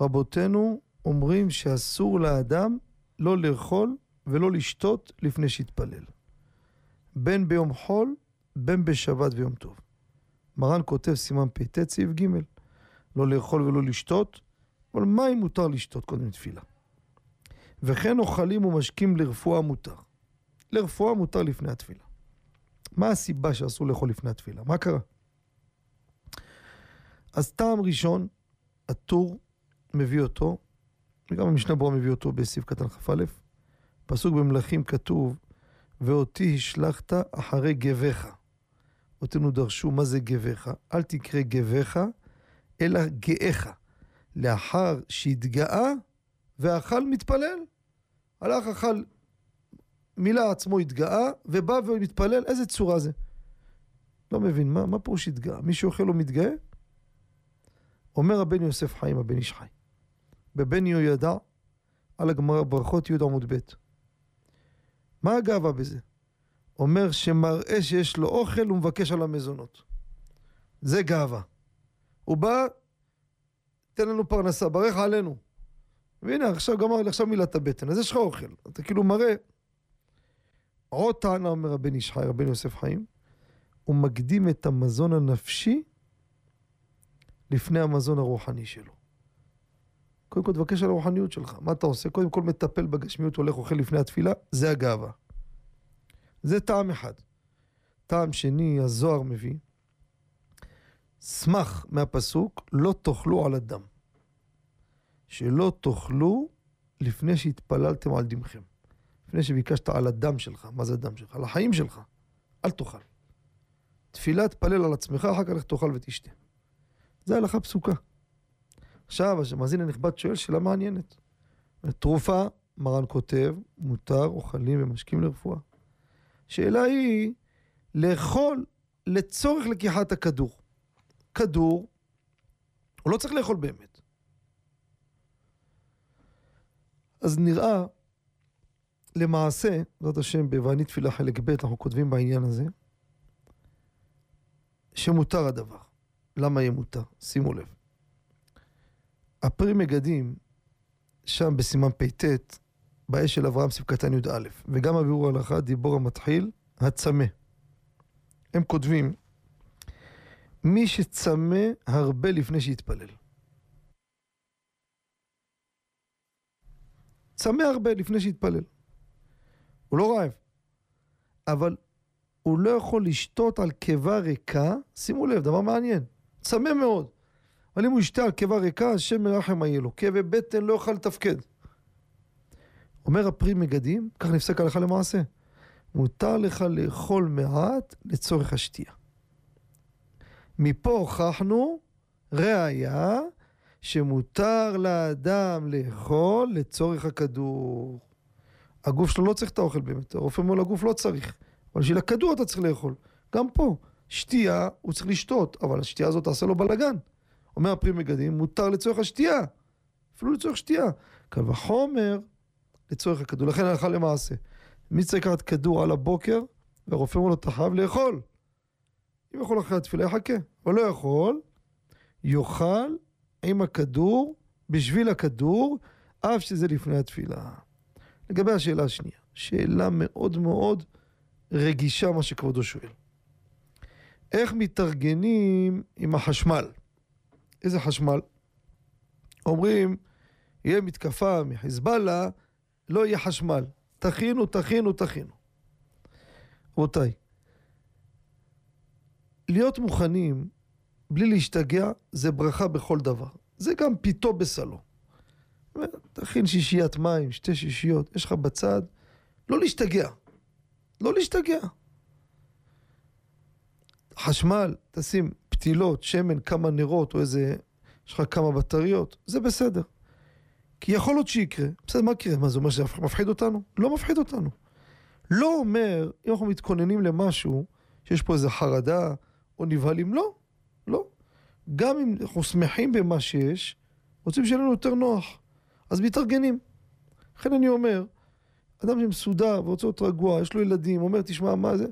רבותינו אומרים שאסור לאדם לא לאכול ולא לשתות לפני שיתפלל. בין ביום חול, בין בשבת ויום טוב. מרן כותב סימן פט סעיף ג' לא לאכול ולא לשתות, אבל מים מותר לשתות קודם תפילה. וכן אוכלים ומשקים לרפואה מותר. לרפואה מותר לפני התפילה. מה הסיבה שאסור לאכול לפני התפילה? מה קרה? אז טעם ראשון, הטור מביא אותו, וגם המשנה ברורה מביא אותו בסעיף קטן כ"א, פסוק במלכים כתוב, ואותי השלכת אחרי גביך. אותנו דרשו מה זה גביך, אל תקרא גביך, אלא גאיך. לאחר שהתגאה ואכל מתפלל. הלך, אכל, מילא עצמו התגאה, ובא ומתפלל, איזה צורה זה? לא מבין, מה, מה פירוש התגאה? מי שאוכל לא מתגאה? אומר הבן יוסף חיים, הבן איש חי. בבן יהוידע, על הגמרא ברכות י' עמוד ב'. מה הגאווה בזה? אומר שמראה שיש לו אוכל, הוא מבקש על המזונות. זה גאווה. הוא בא, תן לנו פרנסה, ברך עלינו. והנה, עכשיו גמר לי עכשיו מילת הבטן, אז יש לך אוכל. אתה כאילו מראה... עוד טענה, אומר הבן איש חי, רבן יוסף חיים, הוא מקדים את המזון הנפשי לפני המזון הרוחני שלו. קודם כל תבקש על הרוחניות שלך. מה אתה עושה? קודם כל מטפל בגשמיות, הולך אוכל לפני התפילה, זה הגאווה. זה טעם אחד. טעם שני, הזוהר מביא, סמך מהפסוק, לא תאכלו על הדם. שלא תאכלו לפני שהתפללתם על דמכם. לפני שביקשת על הדם שלך, מה זה הדם שלך? על החיים שלך. אל תאכל. תפילה תפלל על עצמך, אחר כך תאכל ותשתה. זה הלכה פסוקה. עכשיו, המאזין הנכבד שואל שאלה מעניינת. תרופה, מרן כותב, מותר אוכלים ומשקים לרפואה. שאלה היא, לאכול לצורך לקיחת הכדור. כדור, הוא לא צריך לאכול באמת. אז נראה, למעשה, בעזרת השם, ב"ואני תפילה" חלק ב', אנחנו כותבים בעניין הזה, שמותר הדבר. למה יהיה מותר? שימו לב. הפרי מגדים, שם בסימן פט, באש של אברהם סביב קטן י"א, וגם הביאור ההלכה, דיבור המתחיל, הצמא. הם כותבים, מי שצמא הרבה לפני שיתפלל. צמא הרבה לפני שיתפלל. הוא לא רעב, אבל הוא לא יכול לשתות על קיבה ריקה, שימו לב, דבר מעניין, צמא מאוד. אבל אם הוא ישתה על קיבה ריקה, השם מרחם יהיה לו. כאבי בטן לא יוכל לתפקד. אומר הפרי מגדים, כך נפסק הלכה למעשה. מותר לך לאכול מעט לצורך השתייה. מפה הוכחנו ראיה שמותר לאדם לאכול לצורך הכדור. הגוף שלו לא צריך את האוכל באמת, הרופא אומר לגוף לא צריך, אבל בשביל הכדור אתה צריך לאכול. גם פה, שתייה הוא צריך לשתות, אבל השתייה הזאת תעשה לו בלאגן. אומר הפרי מגדים, מותר לצורך השתייה, אפילו לצורך שתייה. קל וחומר לצורך הכדור, לכן הלכה למעשה. מי צריך לקחת כדור על הבוקר, והרופא אומר לו, אתה חייב לאכול. אם יכול אחרי התפילה, יחכה. אבל לא יכול, יאכל עם הכדור, בשביל הכדור, אף שזה לפני התפילה. לגבי השאלה השנייה, שאלה מאוד מאוד רגישה, מה שכבודו שואל. איך מתארגנים עם החשמל? איזה חשמל? אומרים, יהיה מתקפה מחיזבאללה, לא יהיה חשמל. תכינו, תכינו, תכינו. רבותיי, להיות מוכנים בלי להשתגע זה ברכה בכל דבר. זה גם פיתו בסלו. תכין שישיית מים, שתי שישיות, יש לך בצד, לא להשתגע. לא להשתגע. חשמל, תשים פתילות, שמן, כמה נרות, או איזה... יש לך כמה בטריות, זה בסדר. כי יכול להיות שיקרה. בסדר, מה יקרה? מה זה אומר שזה מפחיד אותנו? לא מפחיד אותנו. לא אומר, אם אנחנו מתכוננים למשהו, שיש פה איזה חרדה או נבהלים, לא, לא. גם אם אנחנו שמחים במה שיש, רוצים שיהיה לנו יותר נוח. אז מתארגנים. לכן אני אומר, אדם שמסודר ורוצה להיות רגוע, יש לו ילדים, אומר, תשמע, מה זה?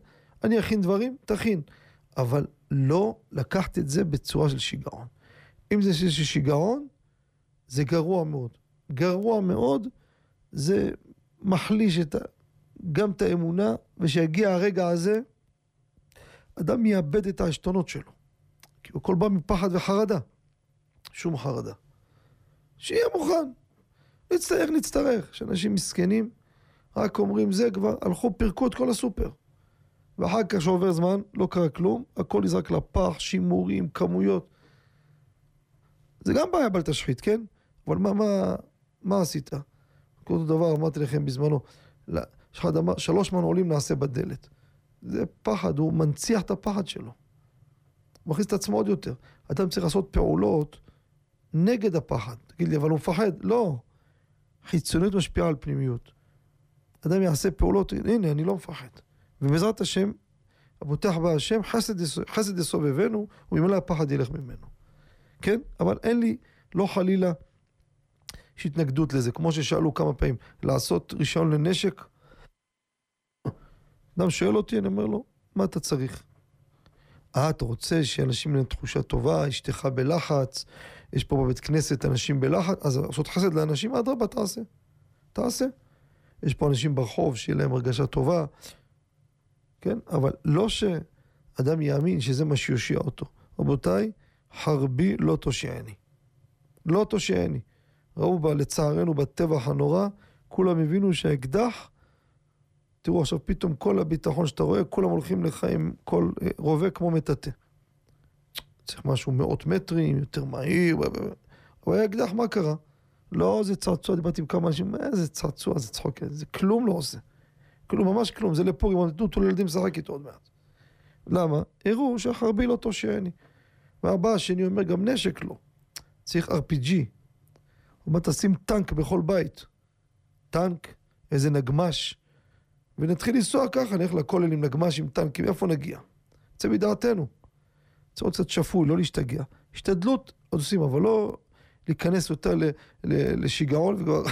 אני אכין דברים? תכין. אבל לא לקחת את זה בצורה של שיגעון. אם זה של שיגעון, זה גרוע מאוד. גרוע מאוד, זה מחליש את ה... גם את האמונה, ושיגיע הרגע הזה, אדם יאבד את העשתונות שלו. כי הוא הכל בא מפחד וחרדה. שום חרדה. שיהיה מוכן. נצטרך, נצטרך. שאנשים מסכנים, רק אומרים זה כבר, הלכו, פירקו את כל הסופר. ואחר כך שעובר זמן, לא קרה כלום, הכל נזרק לפח, שימורים, כמויות. זה גם בעיה בל תשחית, כן? אבל מה, מה, מה עשית? אותו דבר אמרתי לכם בזמנו, יש שלוש מנעולים נעשה בדלת. זה פחד, הוא מנציח את הפחד שלו. הוא מכניס את עצמו עוד יותר. אדם צריך לעשות פעולות נגד הפחד. תגיד לי, אבל הוא מפחד? לא. חיצוניות משפיעה על פנימיות. אדם יעשה פעולות, הנה, אני לא מפחד. ובעזרת השם, הבוטח בהשם, חסד יסובבנו, וממילא הפחד ילך ממנו. כן? אבל אין לי, לא חלילה, יש התנגדות לזה. כמו ששאלו כמה פעמים, לעשות רישיון לנשק. אדם שואל אותי, אני אומר לו, מה אתה צריך? אה, אתה רוצה שאנשים יהיו תחושה טובה, אשתך בלחץ, יש פה בבית כנסת אנשים בלחץ, אז לעשות חסד לאנשים, אדרבה, תעשה. תעשה. יש פה אנשים ברחוב, שיהיה להם הרגשה טובה, כן? אבל לא שאדם יאמין שזה מה שיושיע אותו. רבותיי, חרבי לא תושיעני. לא תושיעני. ראו בה, לצערנו, בטבח הנורא, כולם הבינו שהאקדח, תראו עכשיו פתאום כל הביטחון שאתה רואה, כולם הולכים לך עם כל אה, רובה כמו מטאטא. צריך משהו מאות מטרים, יותר מהיר, הוא היה אקדח, מה קרה? לא, זה צעצוע, דיברתי עם כמה אנשים, איזה צעצוע, זה צחוק, זה כלום לא עושה. כלום, ממש כלום, זה לפורים, תנו אותו לילדים לשחק איתו עוד מעט. למה? הראו שהחרבי לא תושעני. והבא השני אומר, גם נשק לא. צריך RPG. הוא אומר, תשים טנק בכל בית. טנק, איזה נגמש. ונתחיל לנסוע ככה, נלך לכולל עם נגמש, עם טנקים, איפה נגיע? זה מדעתנו. צריך להיות קצת שפוי, לא להשתגע. השתדלות עוד עושים, אבל לא להיכנס יותר לשיגעון, וכבר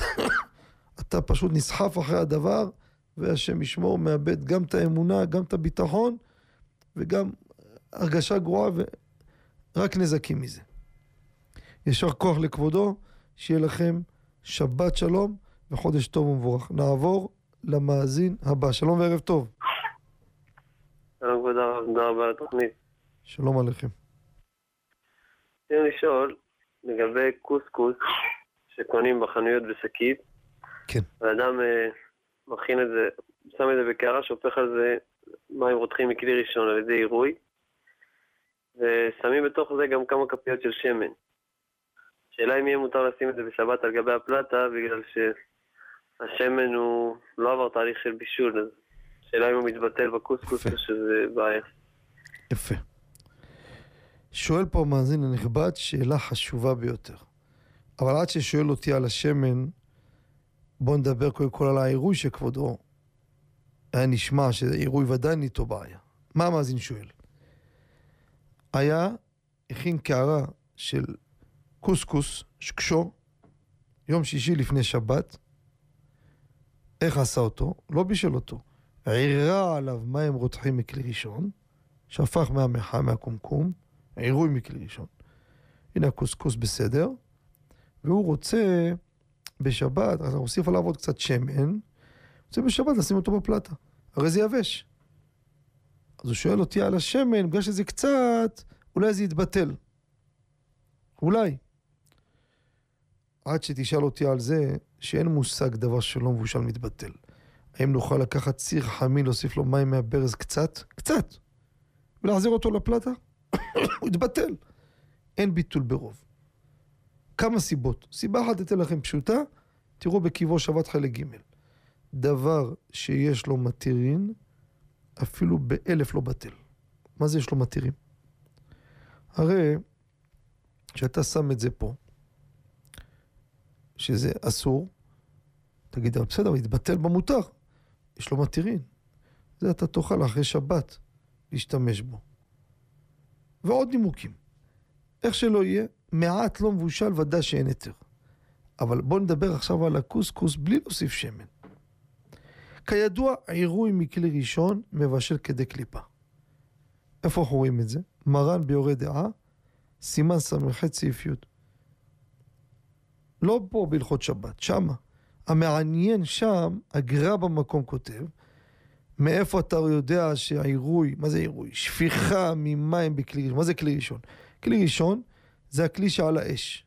<coughs> אתה פשוט נסחף אחרי הדבר, והשם ישמור, מאבד גם את האמונה, גם את הביטחון, וגם הרגשה גרועה, ורק נזקים מזה. יישר כוח לכבודו, שיהיה לכם שבת שלום וחודש טוב ומבורך. נעבור למאזין הבא. שלום וערב טוב. שלום כבוד הרב, תודה רבה על התוכנית. שלום עליכם. רציתי לשאול לגבי קוסקוס שקונים בחנויות בשקית. כן. ואדם אה, מכין את זה, שם את זה בקערה, שופך על זה מים רותחים מכלי ראשון על ידי עירוי, ושמים בתוך זה גם כמה כפיות של שמן. השאלה אם יהיה מותר לשים את זה בשבת על גבי הפלטה, בגלל שהשמן הוא לא עבר תהליך של בישול, אז השאלה אם הוא מתבטל בקוסקוס או שזה בעיה. יפה. שואל פה המאזין הנכבד שאלה חשובה ביותר. אבל עד ששואל אותי על השמן, בואו נדבר קודם כל על העירוי שכבודו היה נשמע שעירוי ודאי אין איתו בעיה. מה המאזין שואל? היה, הכין קערה של קוסקוס, שקשו, יום שישי לפני שבת. איך עשה אותו? לא בישל אותו. עירה עליו מים רותחים מכלי ראשון, שפך מהמחה מהקומקום, עירוי מכלי ראשון. הנה הקוסקוס בסדר, והוא רוצה בשבת, אז נוסיף עליו עוד קצת שמן, רוצה בשבת לשים אותו בפלטה, הרי זה יבש. אז הוא שואל אותי על השמן, בגלל שזה קצת, אולי זה יתבטל. אולי. עד שתשאל אותי על זה, שאין מושג דבר שלא מבושל מתבטל. האם נוכל לקחת ציר חמין, להוסיף לו מים מהברז קצת? קצת. ולהחזיר אותו לפלטה? <coughs> הוא יתבטל. אין ביטול ברוב. כמה סיבות. סיבה אחת אתן לכם פשוטה, תראו בקיבו שבת חלק ג'. דבר שיש לו מתירין, אפילו באלף לא בטל. מה זה יש לו מתירים? הרי כשאתה שם את זה פה, שזה אסור, תגיד, אבל בסדר, יתבטל במותר, יש לו מתירין. זה אתה תאכל אחרי שבת להשתמש בו. ועוד נימוקים. איך שלא יהיה, מעט לא מבושל ודאי שאין היתר. אבל בואו נדבר עכשיו על הקוסקוס בלי להוסיף שמן. כידוע, עירוי מכלי ראשון מבשל כדי קליפה. איפה אנחנו רואים את זה? מרן ביורה דעה, סימן ס"ח סעיף י'. לא פה בהלכות שבת, שמה. המעניין שם, הגר"א במקום כותב, מאיפה אתה יודע שהעירוי, מה זה עירוי? שפיכה ממים בכלי ראשון. מה זה כלי ראשון? כלי ראשון זה הכלי שעל האש.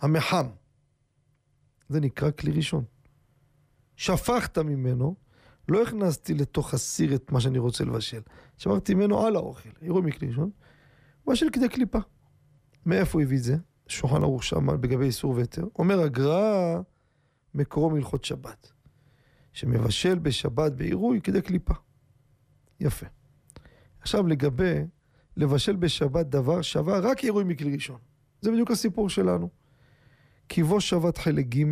המחם. זה נקרא כלי ראשון. שפכת ממנו, לא הכנסתי לתוך הסיר את מה שאני רוצה לבשל. שפכתי ממנו על האוכל. עירוי מכלי ראשון. מבשל כדי קליפה. מאיפה הוא הביא את זה? שולחן ערוך שם בגבי איסור והיתר. אומר הגר"א, מקורו מהלכות שבת. שמבשל בשבת בעירוי כדי קליפה. יפה. עכשיו לגבי לבשל בשבת דבר שווה רק עירוי מכלי ראשון. זה בדיוק הסיפור שלנו. קיבו שבת חלק ג'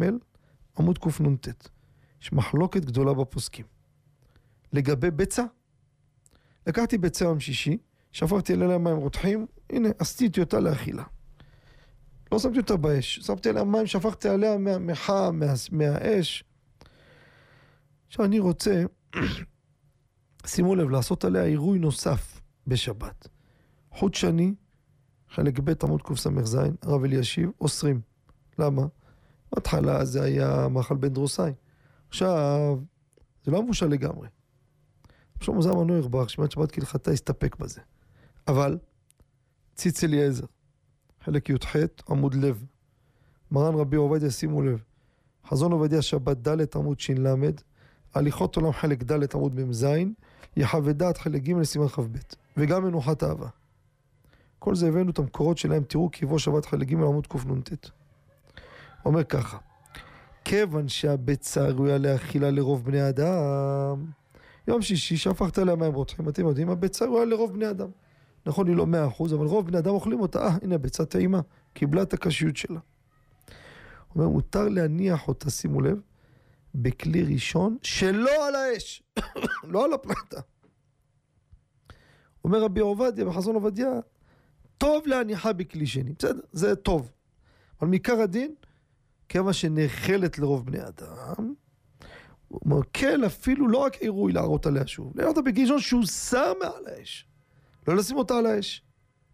עמוד קנ"ט. יש מחלוקת גדולה בפוסקים. לגבי ביצה, לקחתי ביצה יום שישי, שפכתי עליה מים רותחים, הנה, עשיתי אותה לאכילה. לא שמתי אותה באש, שמתי עליה מים, שפכתי עליה מהמחה, מה, מהאש. עכשיו אני רוצה, <clears throat> שימו לב, לעשות עליה עירוי נוסף בשבת. חוט שני, חלק ב' עמוד קס"ז, הרב אלישיב, אוסרים. למה? בהתחלה זה היה מאכל בן דרוסאי. עכשיו, זה לא מבושל לגמרי. שלמה זלמן נוירבך, שמיעת שבת כהלכתה, הסתפק בזה. אבל, ציץ אליעזר, חלק י"ח, עמוד לב. מרן רבי עובדיה, שימו לב, חזון עובדיה שבת ד' עמוד ש"ל, הליכות עולם חלק ד' עמוד מ"ז, יחווה דעת חלק ג' לסימן כ"ב, וגם מנוחת אהבה. כל זה הבאנו את המקורות שלהם, תראו כי יבוא שבת חלק ג' עמוד קנ"ט. אומר ככה, כיוון שהביצה ראויה לאכילה לרוב בני אדם, יום שישי שהפכת עליה מים רותחים, אתם יודעים, הביצה ראויה לרוב בני אדם. נכון, היא לא מאה אחוז, אבל רוב בני אדם אוכלים אותה, אה, הנה הביצה טעימה, קיבלה את הקשיות שלה. הוא אומר, מותר להניח אותה, שימו לב, בכלי ראשון שלא על האש, <coughs> לא על הפלטה. אומר רבי עובדיה בחזון עובדיה, טוב להניחה בכלי שני, בסדר, זה טוב. אבל מעיקר הדין, כיוון שנאכלת לרוב בני אדם, הוא אומר, כן, אפילו לא רק עירוי להראות עליה שוב, להראות אותה בכלי ראשון שהוא שם מעל האש. לא לשים אותה על האש.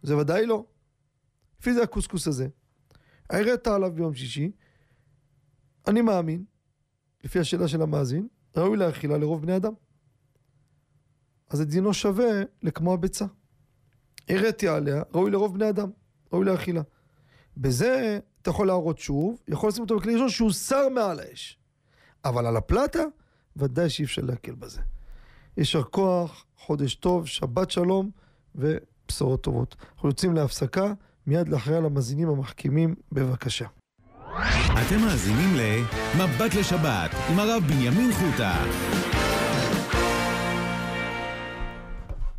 זה ודאי לא. לפי זה הקוסקוס הזה. הערת עליו ביום שישי, אני מאמין, לפי השאלה של המאזין, ראוי לאכילה לרוב בני אדם. אז את דינו שווה לכמו הביצה. הראתי עליה, ראוי לרוב בני אדם, ראוי לאכילה. בזה אתה יכול להראות שוב, יכול לשים אותו בכלי ראשון שהוא שר מעל האש. אבל על הפלטה, ודאי שאי אפשר להקל בזה. יישר כוח, חודש טוב, שבת שלום ובשורות טובות. אנחנו יוצאים להפסקה, מיד לאחרי המאזינים המחכימים, בבקשה. אתם מאזינים ל"מבט לשבת" עם הרב בנימין חוטה.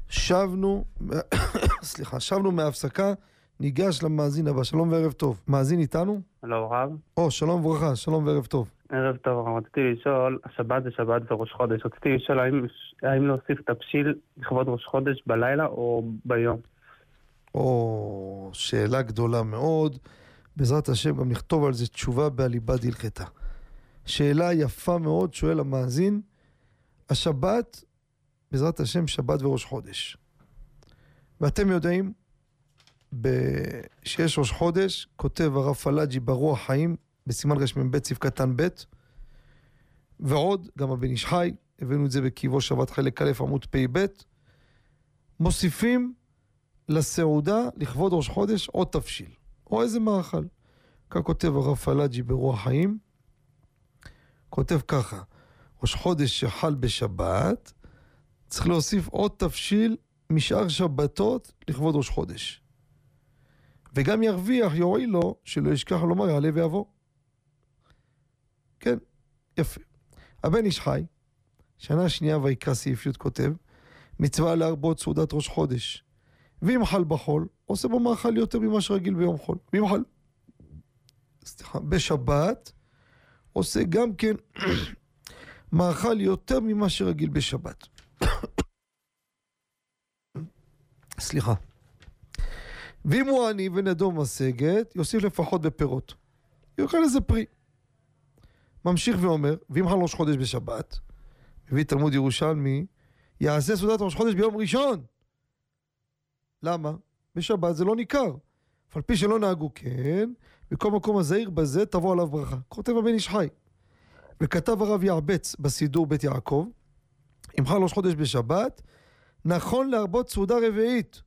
שבנו, <coughs> סליחה, שבנו מההפסקה, ניגש למאזין הבא. שלום וערב טוב. מאזין איתנו? הלו, רב. או, שלום וברכה, שלום וערב טוב. ערב טוב, רציתי לשאול, השבת זה שבת וראש חודש. רציתי לשאול האם, האם להוסיף תבשיל לכבוד ראש חודש בלילה או ביום? או, שאלה גדולה מאוד. בעזרת השם גם נכתוב על זה תשובה בעליבא דהלכתה. שאלה יפה מאוד, שואל המאזין, השבת, בעזרת השם, שבת וראש חודש. ואתם יודעים, שיש ראש חודש, כותב הרב פלאג'י ברוח חיים, בסימן רמ"ב סעיף קטן ב', ועוד, גם הבן איש חי, הבאנו את זה בקיבו שבת חלק א' עמוד פ"ב, מוסיפים לסעודה, לכבוד ראש חודש, עוד תבשיל. או איזה מאכל. כך כותב הרב פלאג'י ברוח חיים, כותב ככה, ראש חודש שחל בשבת, צריך להוסיף עוד תבשיל משאר שבתות לכבוד ראש חודש. וגם ירוויח, יועיל לו, שלא ישכח לומר יעלה ויבוא. כן, יפה. הבן איש חי, שנה שנייה ויקרא סעיף י' כותב, מצווה להרבות סעודת ראש חודש. ואם חל בחול, עושה בו מאכל יותר ממה שרגיל ביום חול. ואם חל, סליחה, בשבת, עושה גם כן <coughs> מאכל יותר ממה שרגיל בשבת. <coughs> סליחה. ואם הוא עני ונדו משגת, יוסיף לפחות בפירות. יאכל איזה פרי. ממשיך ואומר, ואם חל ראש חודש בשבת, מביא תלמוד ירושלמי, יעשה סעודת ראש חודש ביום ראשון. למה? בשבת זה לא ניכר. אף על פי שלא נהגו כן, בכל מקום הזהיר בזה תבוא עליו ברכה. כותב הבן איש חי. וכתב הרב יעבץ בסידור בית יעקב, אם חל ראש חודש בשבת, נכון להרבות סעודה רביעית.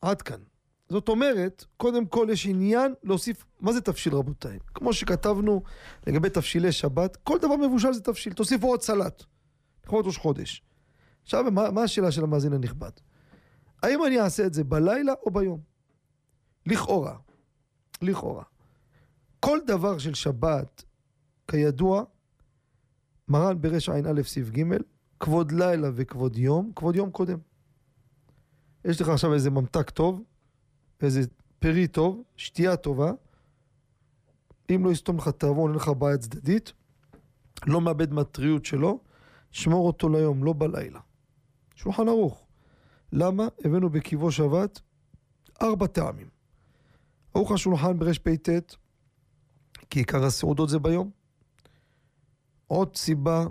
עד כאן. זאת אומרת, קודם כל יש עניין להוסיף, מה זה תבשיל רבותיי? כמו שכתבנו לגבי תבשילי שבת, כל דבר מבושל זה תבשיל, תוסיפו עוד סלט, לכבוד ראש חודש. עכשיו, מה, מה השאלה של המאזין הנכבד? האם אני אעשה את זה בלילה או ביום? לכאורה, לכאורה. כל דבר של שבת, כידוע, מרן ברע"א סעיף ג', כבוד לילה וכבוד יום, כבוד יום קודם. יש לך עכשיו איזה ממתק טוב, איזה פרי טוב, שתייה טובה, אם לא יסתום לך תיאבון, אין לך בעיה צדדית, לא מאבד מהטריות שלו, שמור אותו ליום, לא בלילה. שולחן ערוך. למה? הבאנו בקיבו שבת ארבע טעמים. ערוך השולחן ברפ"ט, כי עיקר הסעודות זה ביום. עוד סיבה,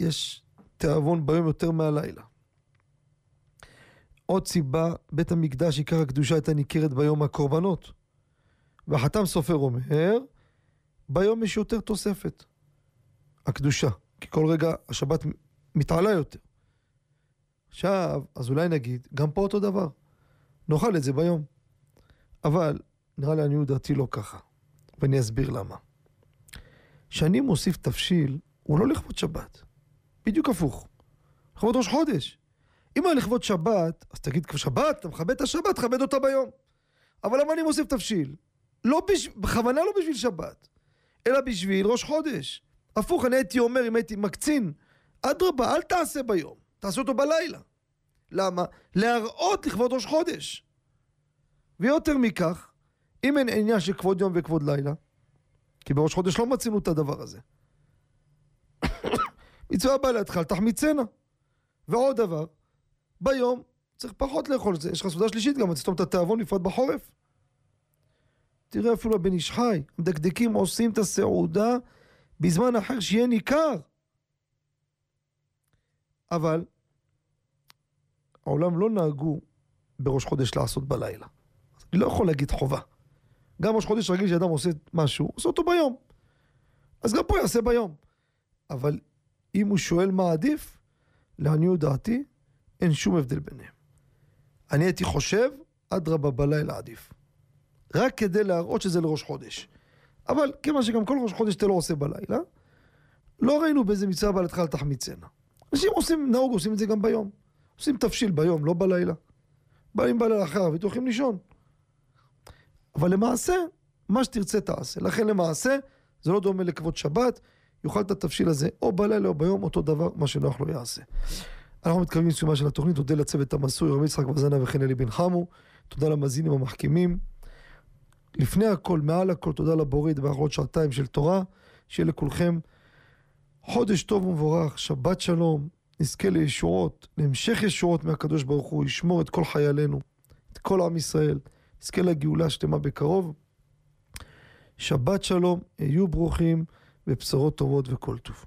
יש תיאבון ביום יותר מהלילה. עוד סיבה, בית המקדש עיקר הקדושה הייתה ניכרת ביום הקורבנות. והחתם סופר אומר, ביום יש יותר תוספת. הקדושה. כי כל רגע השבת מתעלה יותר. עכשיו, אז אולי נגיד, גם פה אותו דבר. נאכל את זה ביום. אבל, נראה לי לעניות דעתי לא ככה. ואני אסביר למה. כשאני מוסיף תבשיל, הוא לא לכבוד שבת. בדיוק הפוך. לכבוד ראש חודש. אם היה לכבוד שבת, אז תגיד, שבת, אתה מכבד את השבת, תכבד אותה ביום. אבל למה אני מוסיף תבשיל? לא בש... בכוונה לא בשביל שבת, אלא בשביל ראש חודש. הפוך, אני הייתי אומר, אם הייתי מקצין, אדרבה, אל תעשה ביום, תעשה אותו בלילה. למה? להראות לכבוד ראש חודש. ויותר מכך, אם אין עניין של כבוד יום וכבוד לילה, כי בראש חודש לא מצינו את הדבר הזה. <coughs> מצווה באה לידך, תחמיצנה. ועוד דבר, ביום צריך פחות לאכול את זה. יש לך סעודה שלישית גם, תסתום את התיאבון בפרט בחורף. תראה אפילו הבן איש חי, המדקדקים עושים את הסעודה בזמן אחר שיהיה ניכר. אבל העולם לא נהגו בראש חודש לעשות בלילה. אני לא יכול להגיד חובה. גם ראש חודש רגיל שאדם עושה משהו, עושה אותו ביום. אז גם פה יעשה ביום. אבל אם הוא שואל מה עדיף, לעניות דעתי, אין שום הבדל ביניהם. אני הייתי חושב, אדרבה בלילה עדיף. רק כדי להראות שזה לראש חודש. אבל כיוון שגם כל ראש חודש אתה לא עושה בלילה, לא ראינו באיזה מצווה בעלתך על תחמיצנה. אנשים עושים, נהוג עושים את זה גם ביום. עושים תבשיל ביום, לא בלילה. באים בלילה אחר הולכים לישון. אבל למעשה, מה שתרצה תעשה. לכן למעשה, זה לא דומה לכבוד שבת, יאכל את התבשיל הזה או בלילה או ביום, אותו דבר, מה שנוח לו יעשה. אנחנו מתקרבים לסיומה של התוכנית, תודה לצוות המסוי, רבי יצחק וזנה וכן אלי בן חמו, תודה למאזינים המחכימים. לפני הכל, מעל הכל, תודה לבורית באחרות שעתיים של תורה, שיהיה לכולכם חודש טוב ומבורך, שבת שלום, נזכה לישועות, להמשך ישועות מהקדוש ברוך הוא, ישמור את כל חיילינו, את כל עם ישראל, נזכה לגאולה שלמה בקרוב. שבת שלום, היו ברוכים, ובשורות טובות וכל טוב.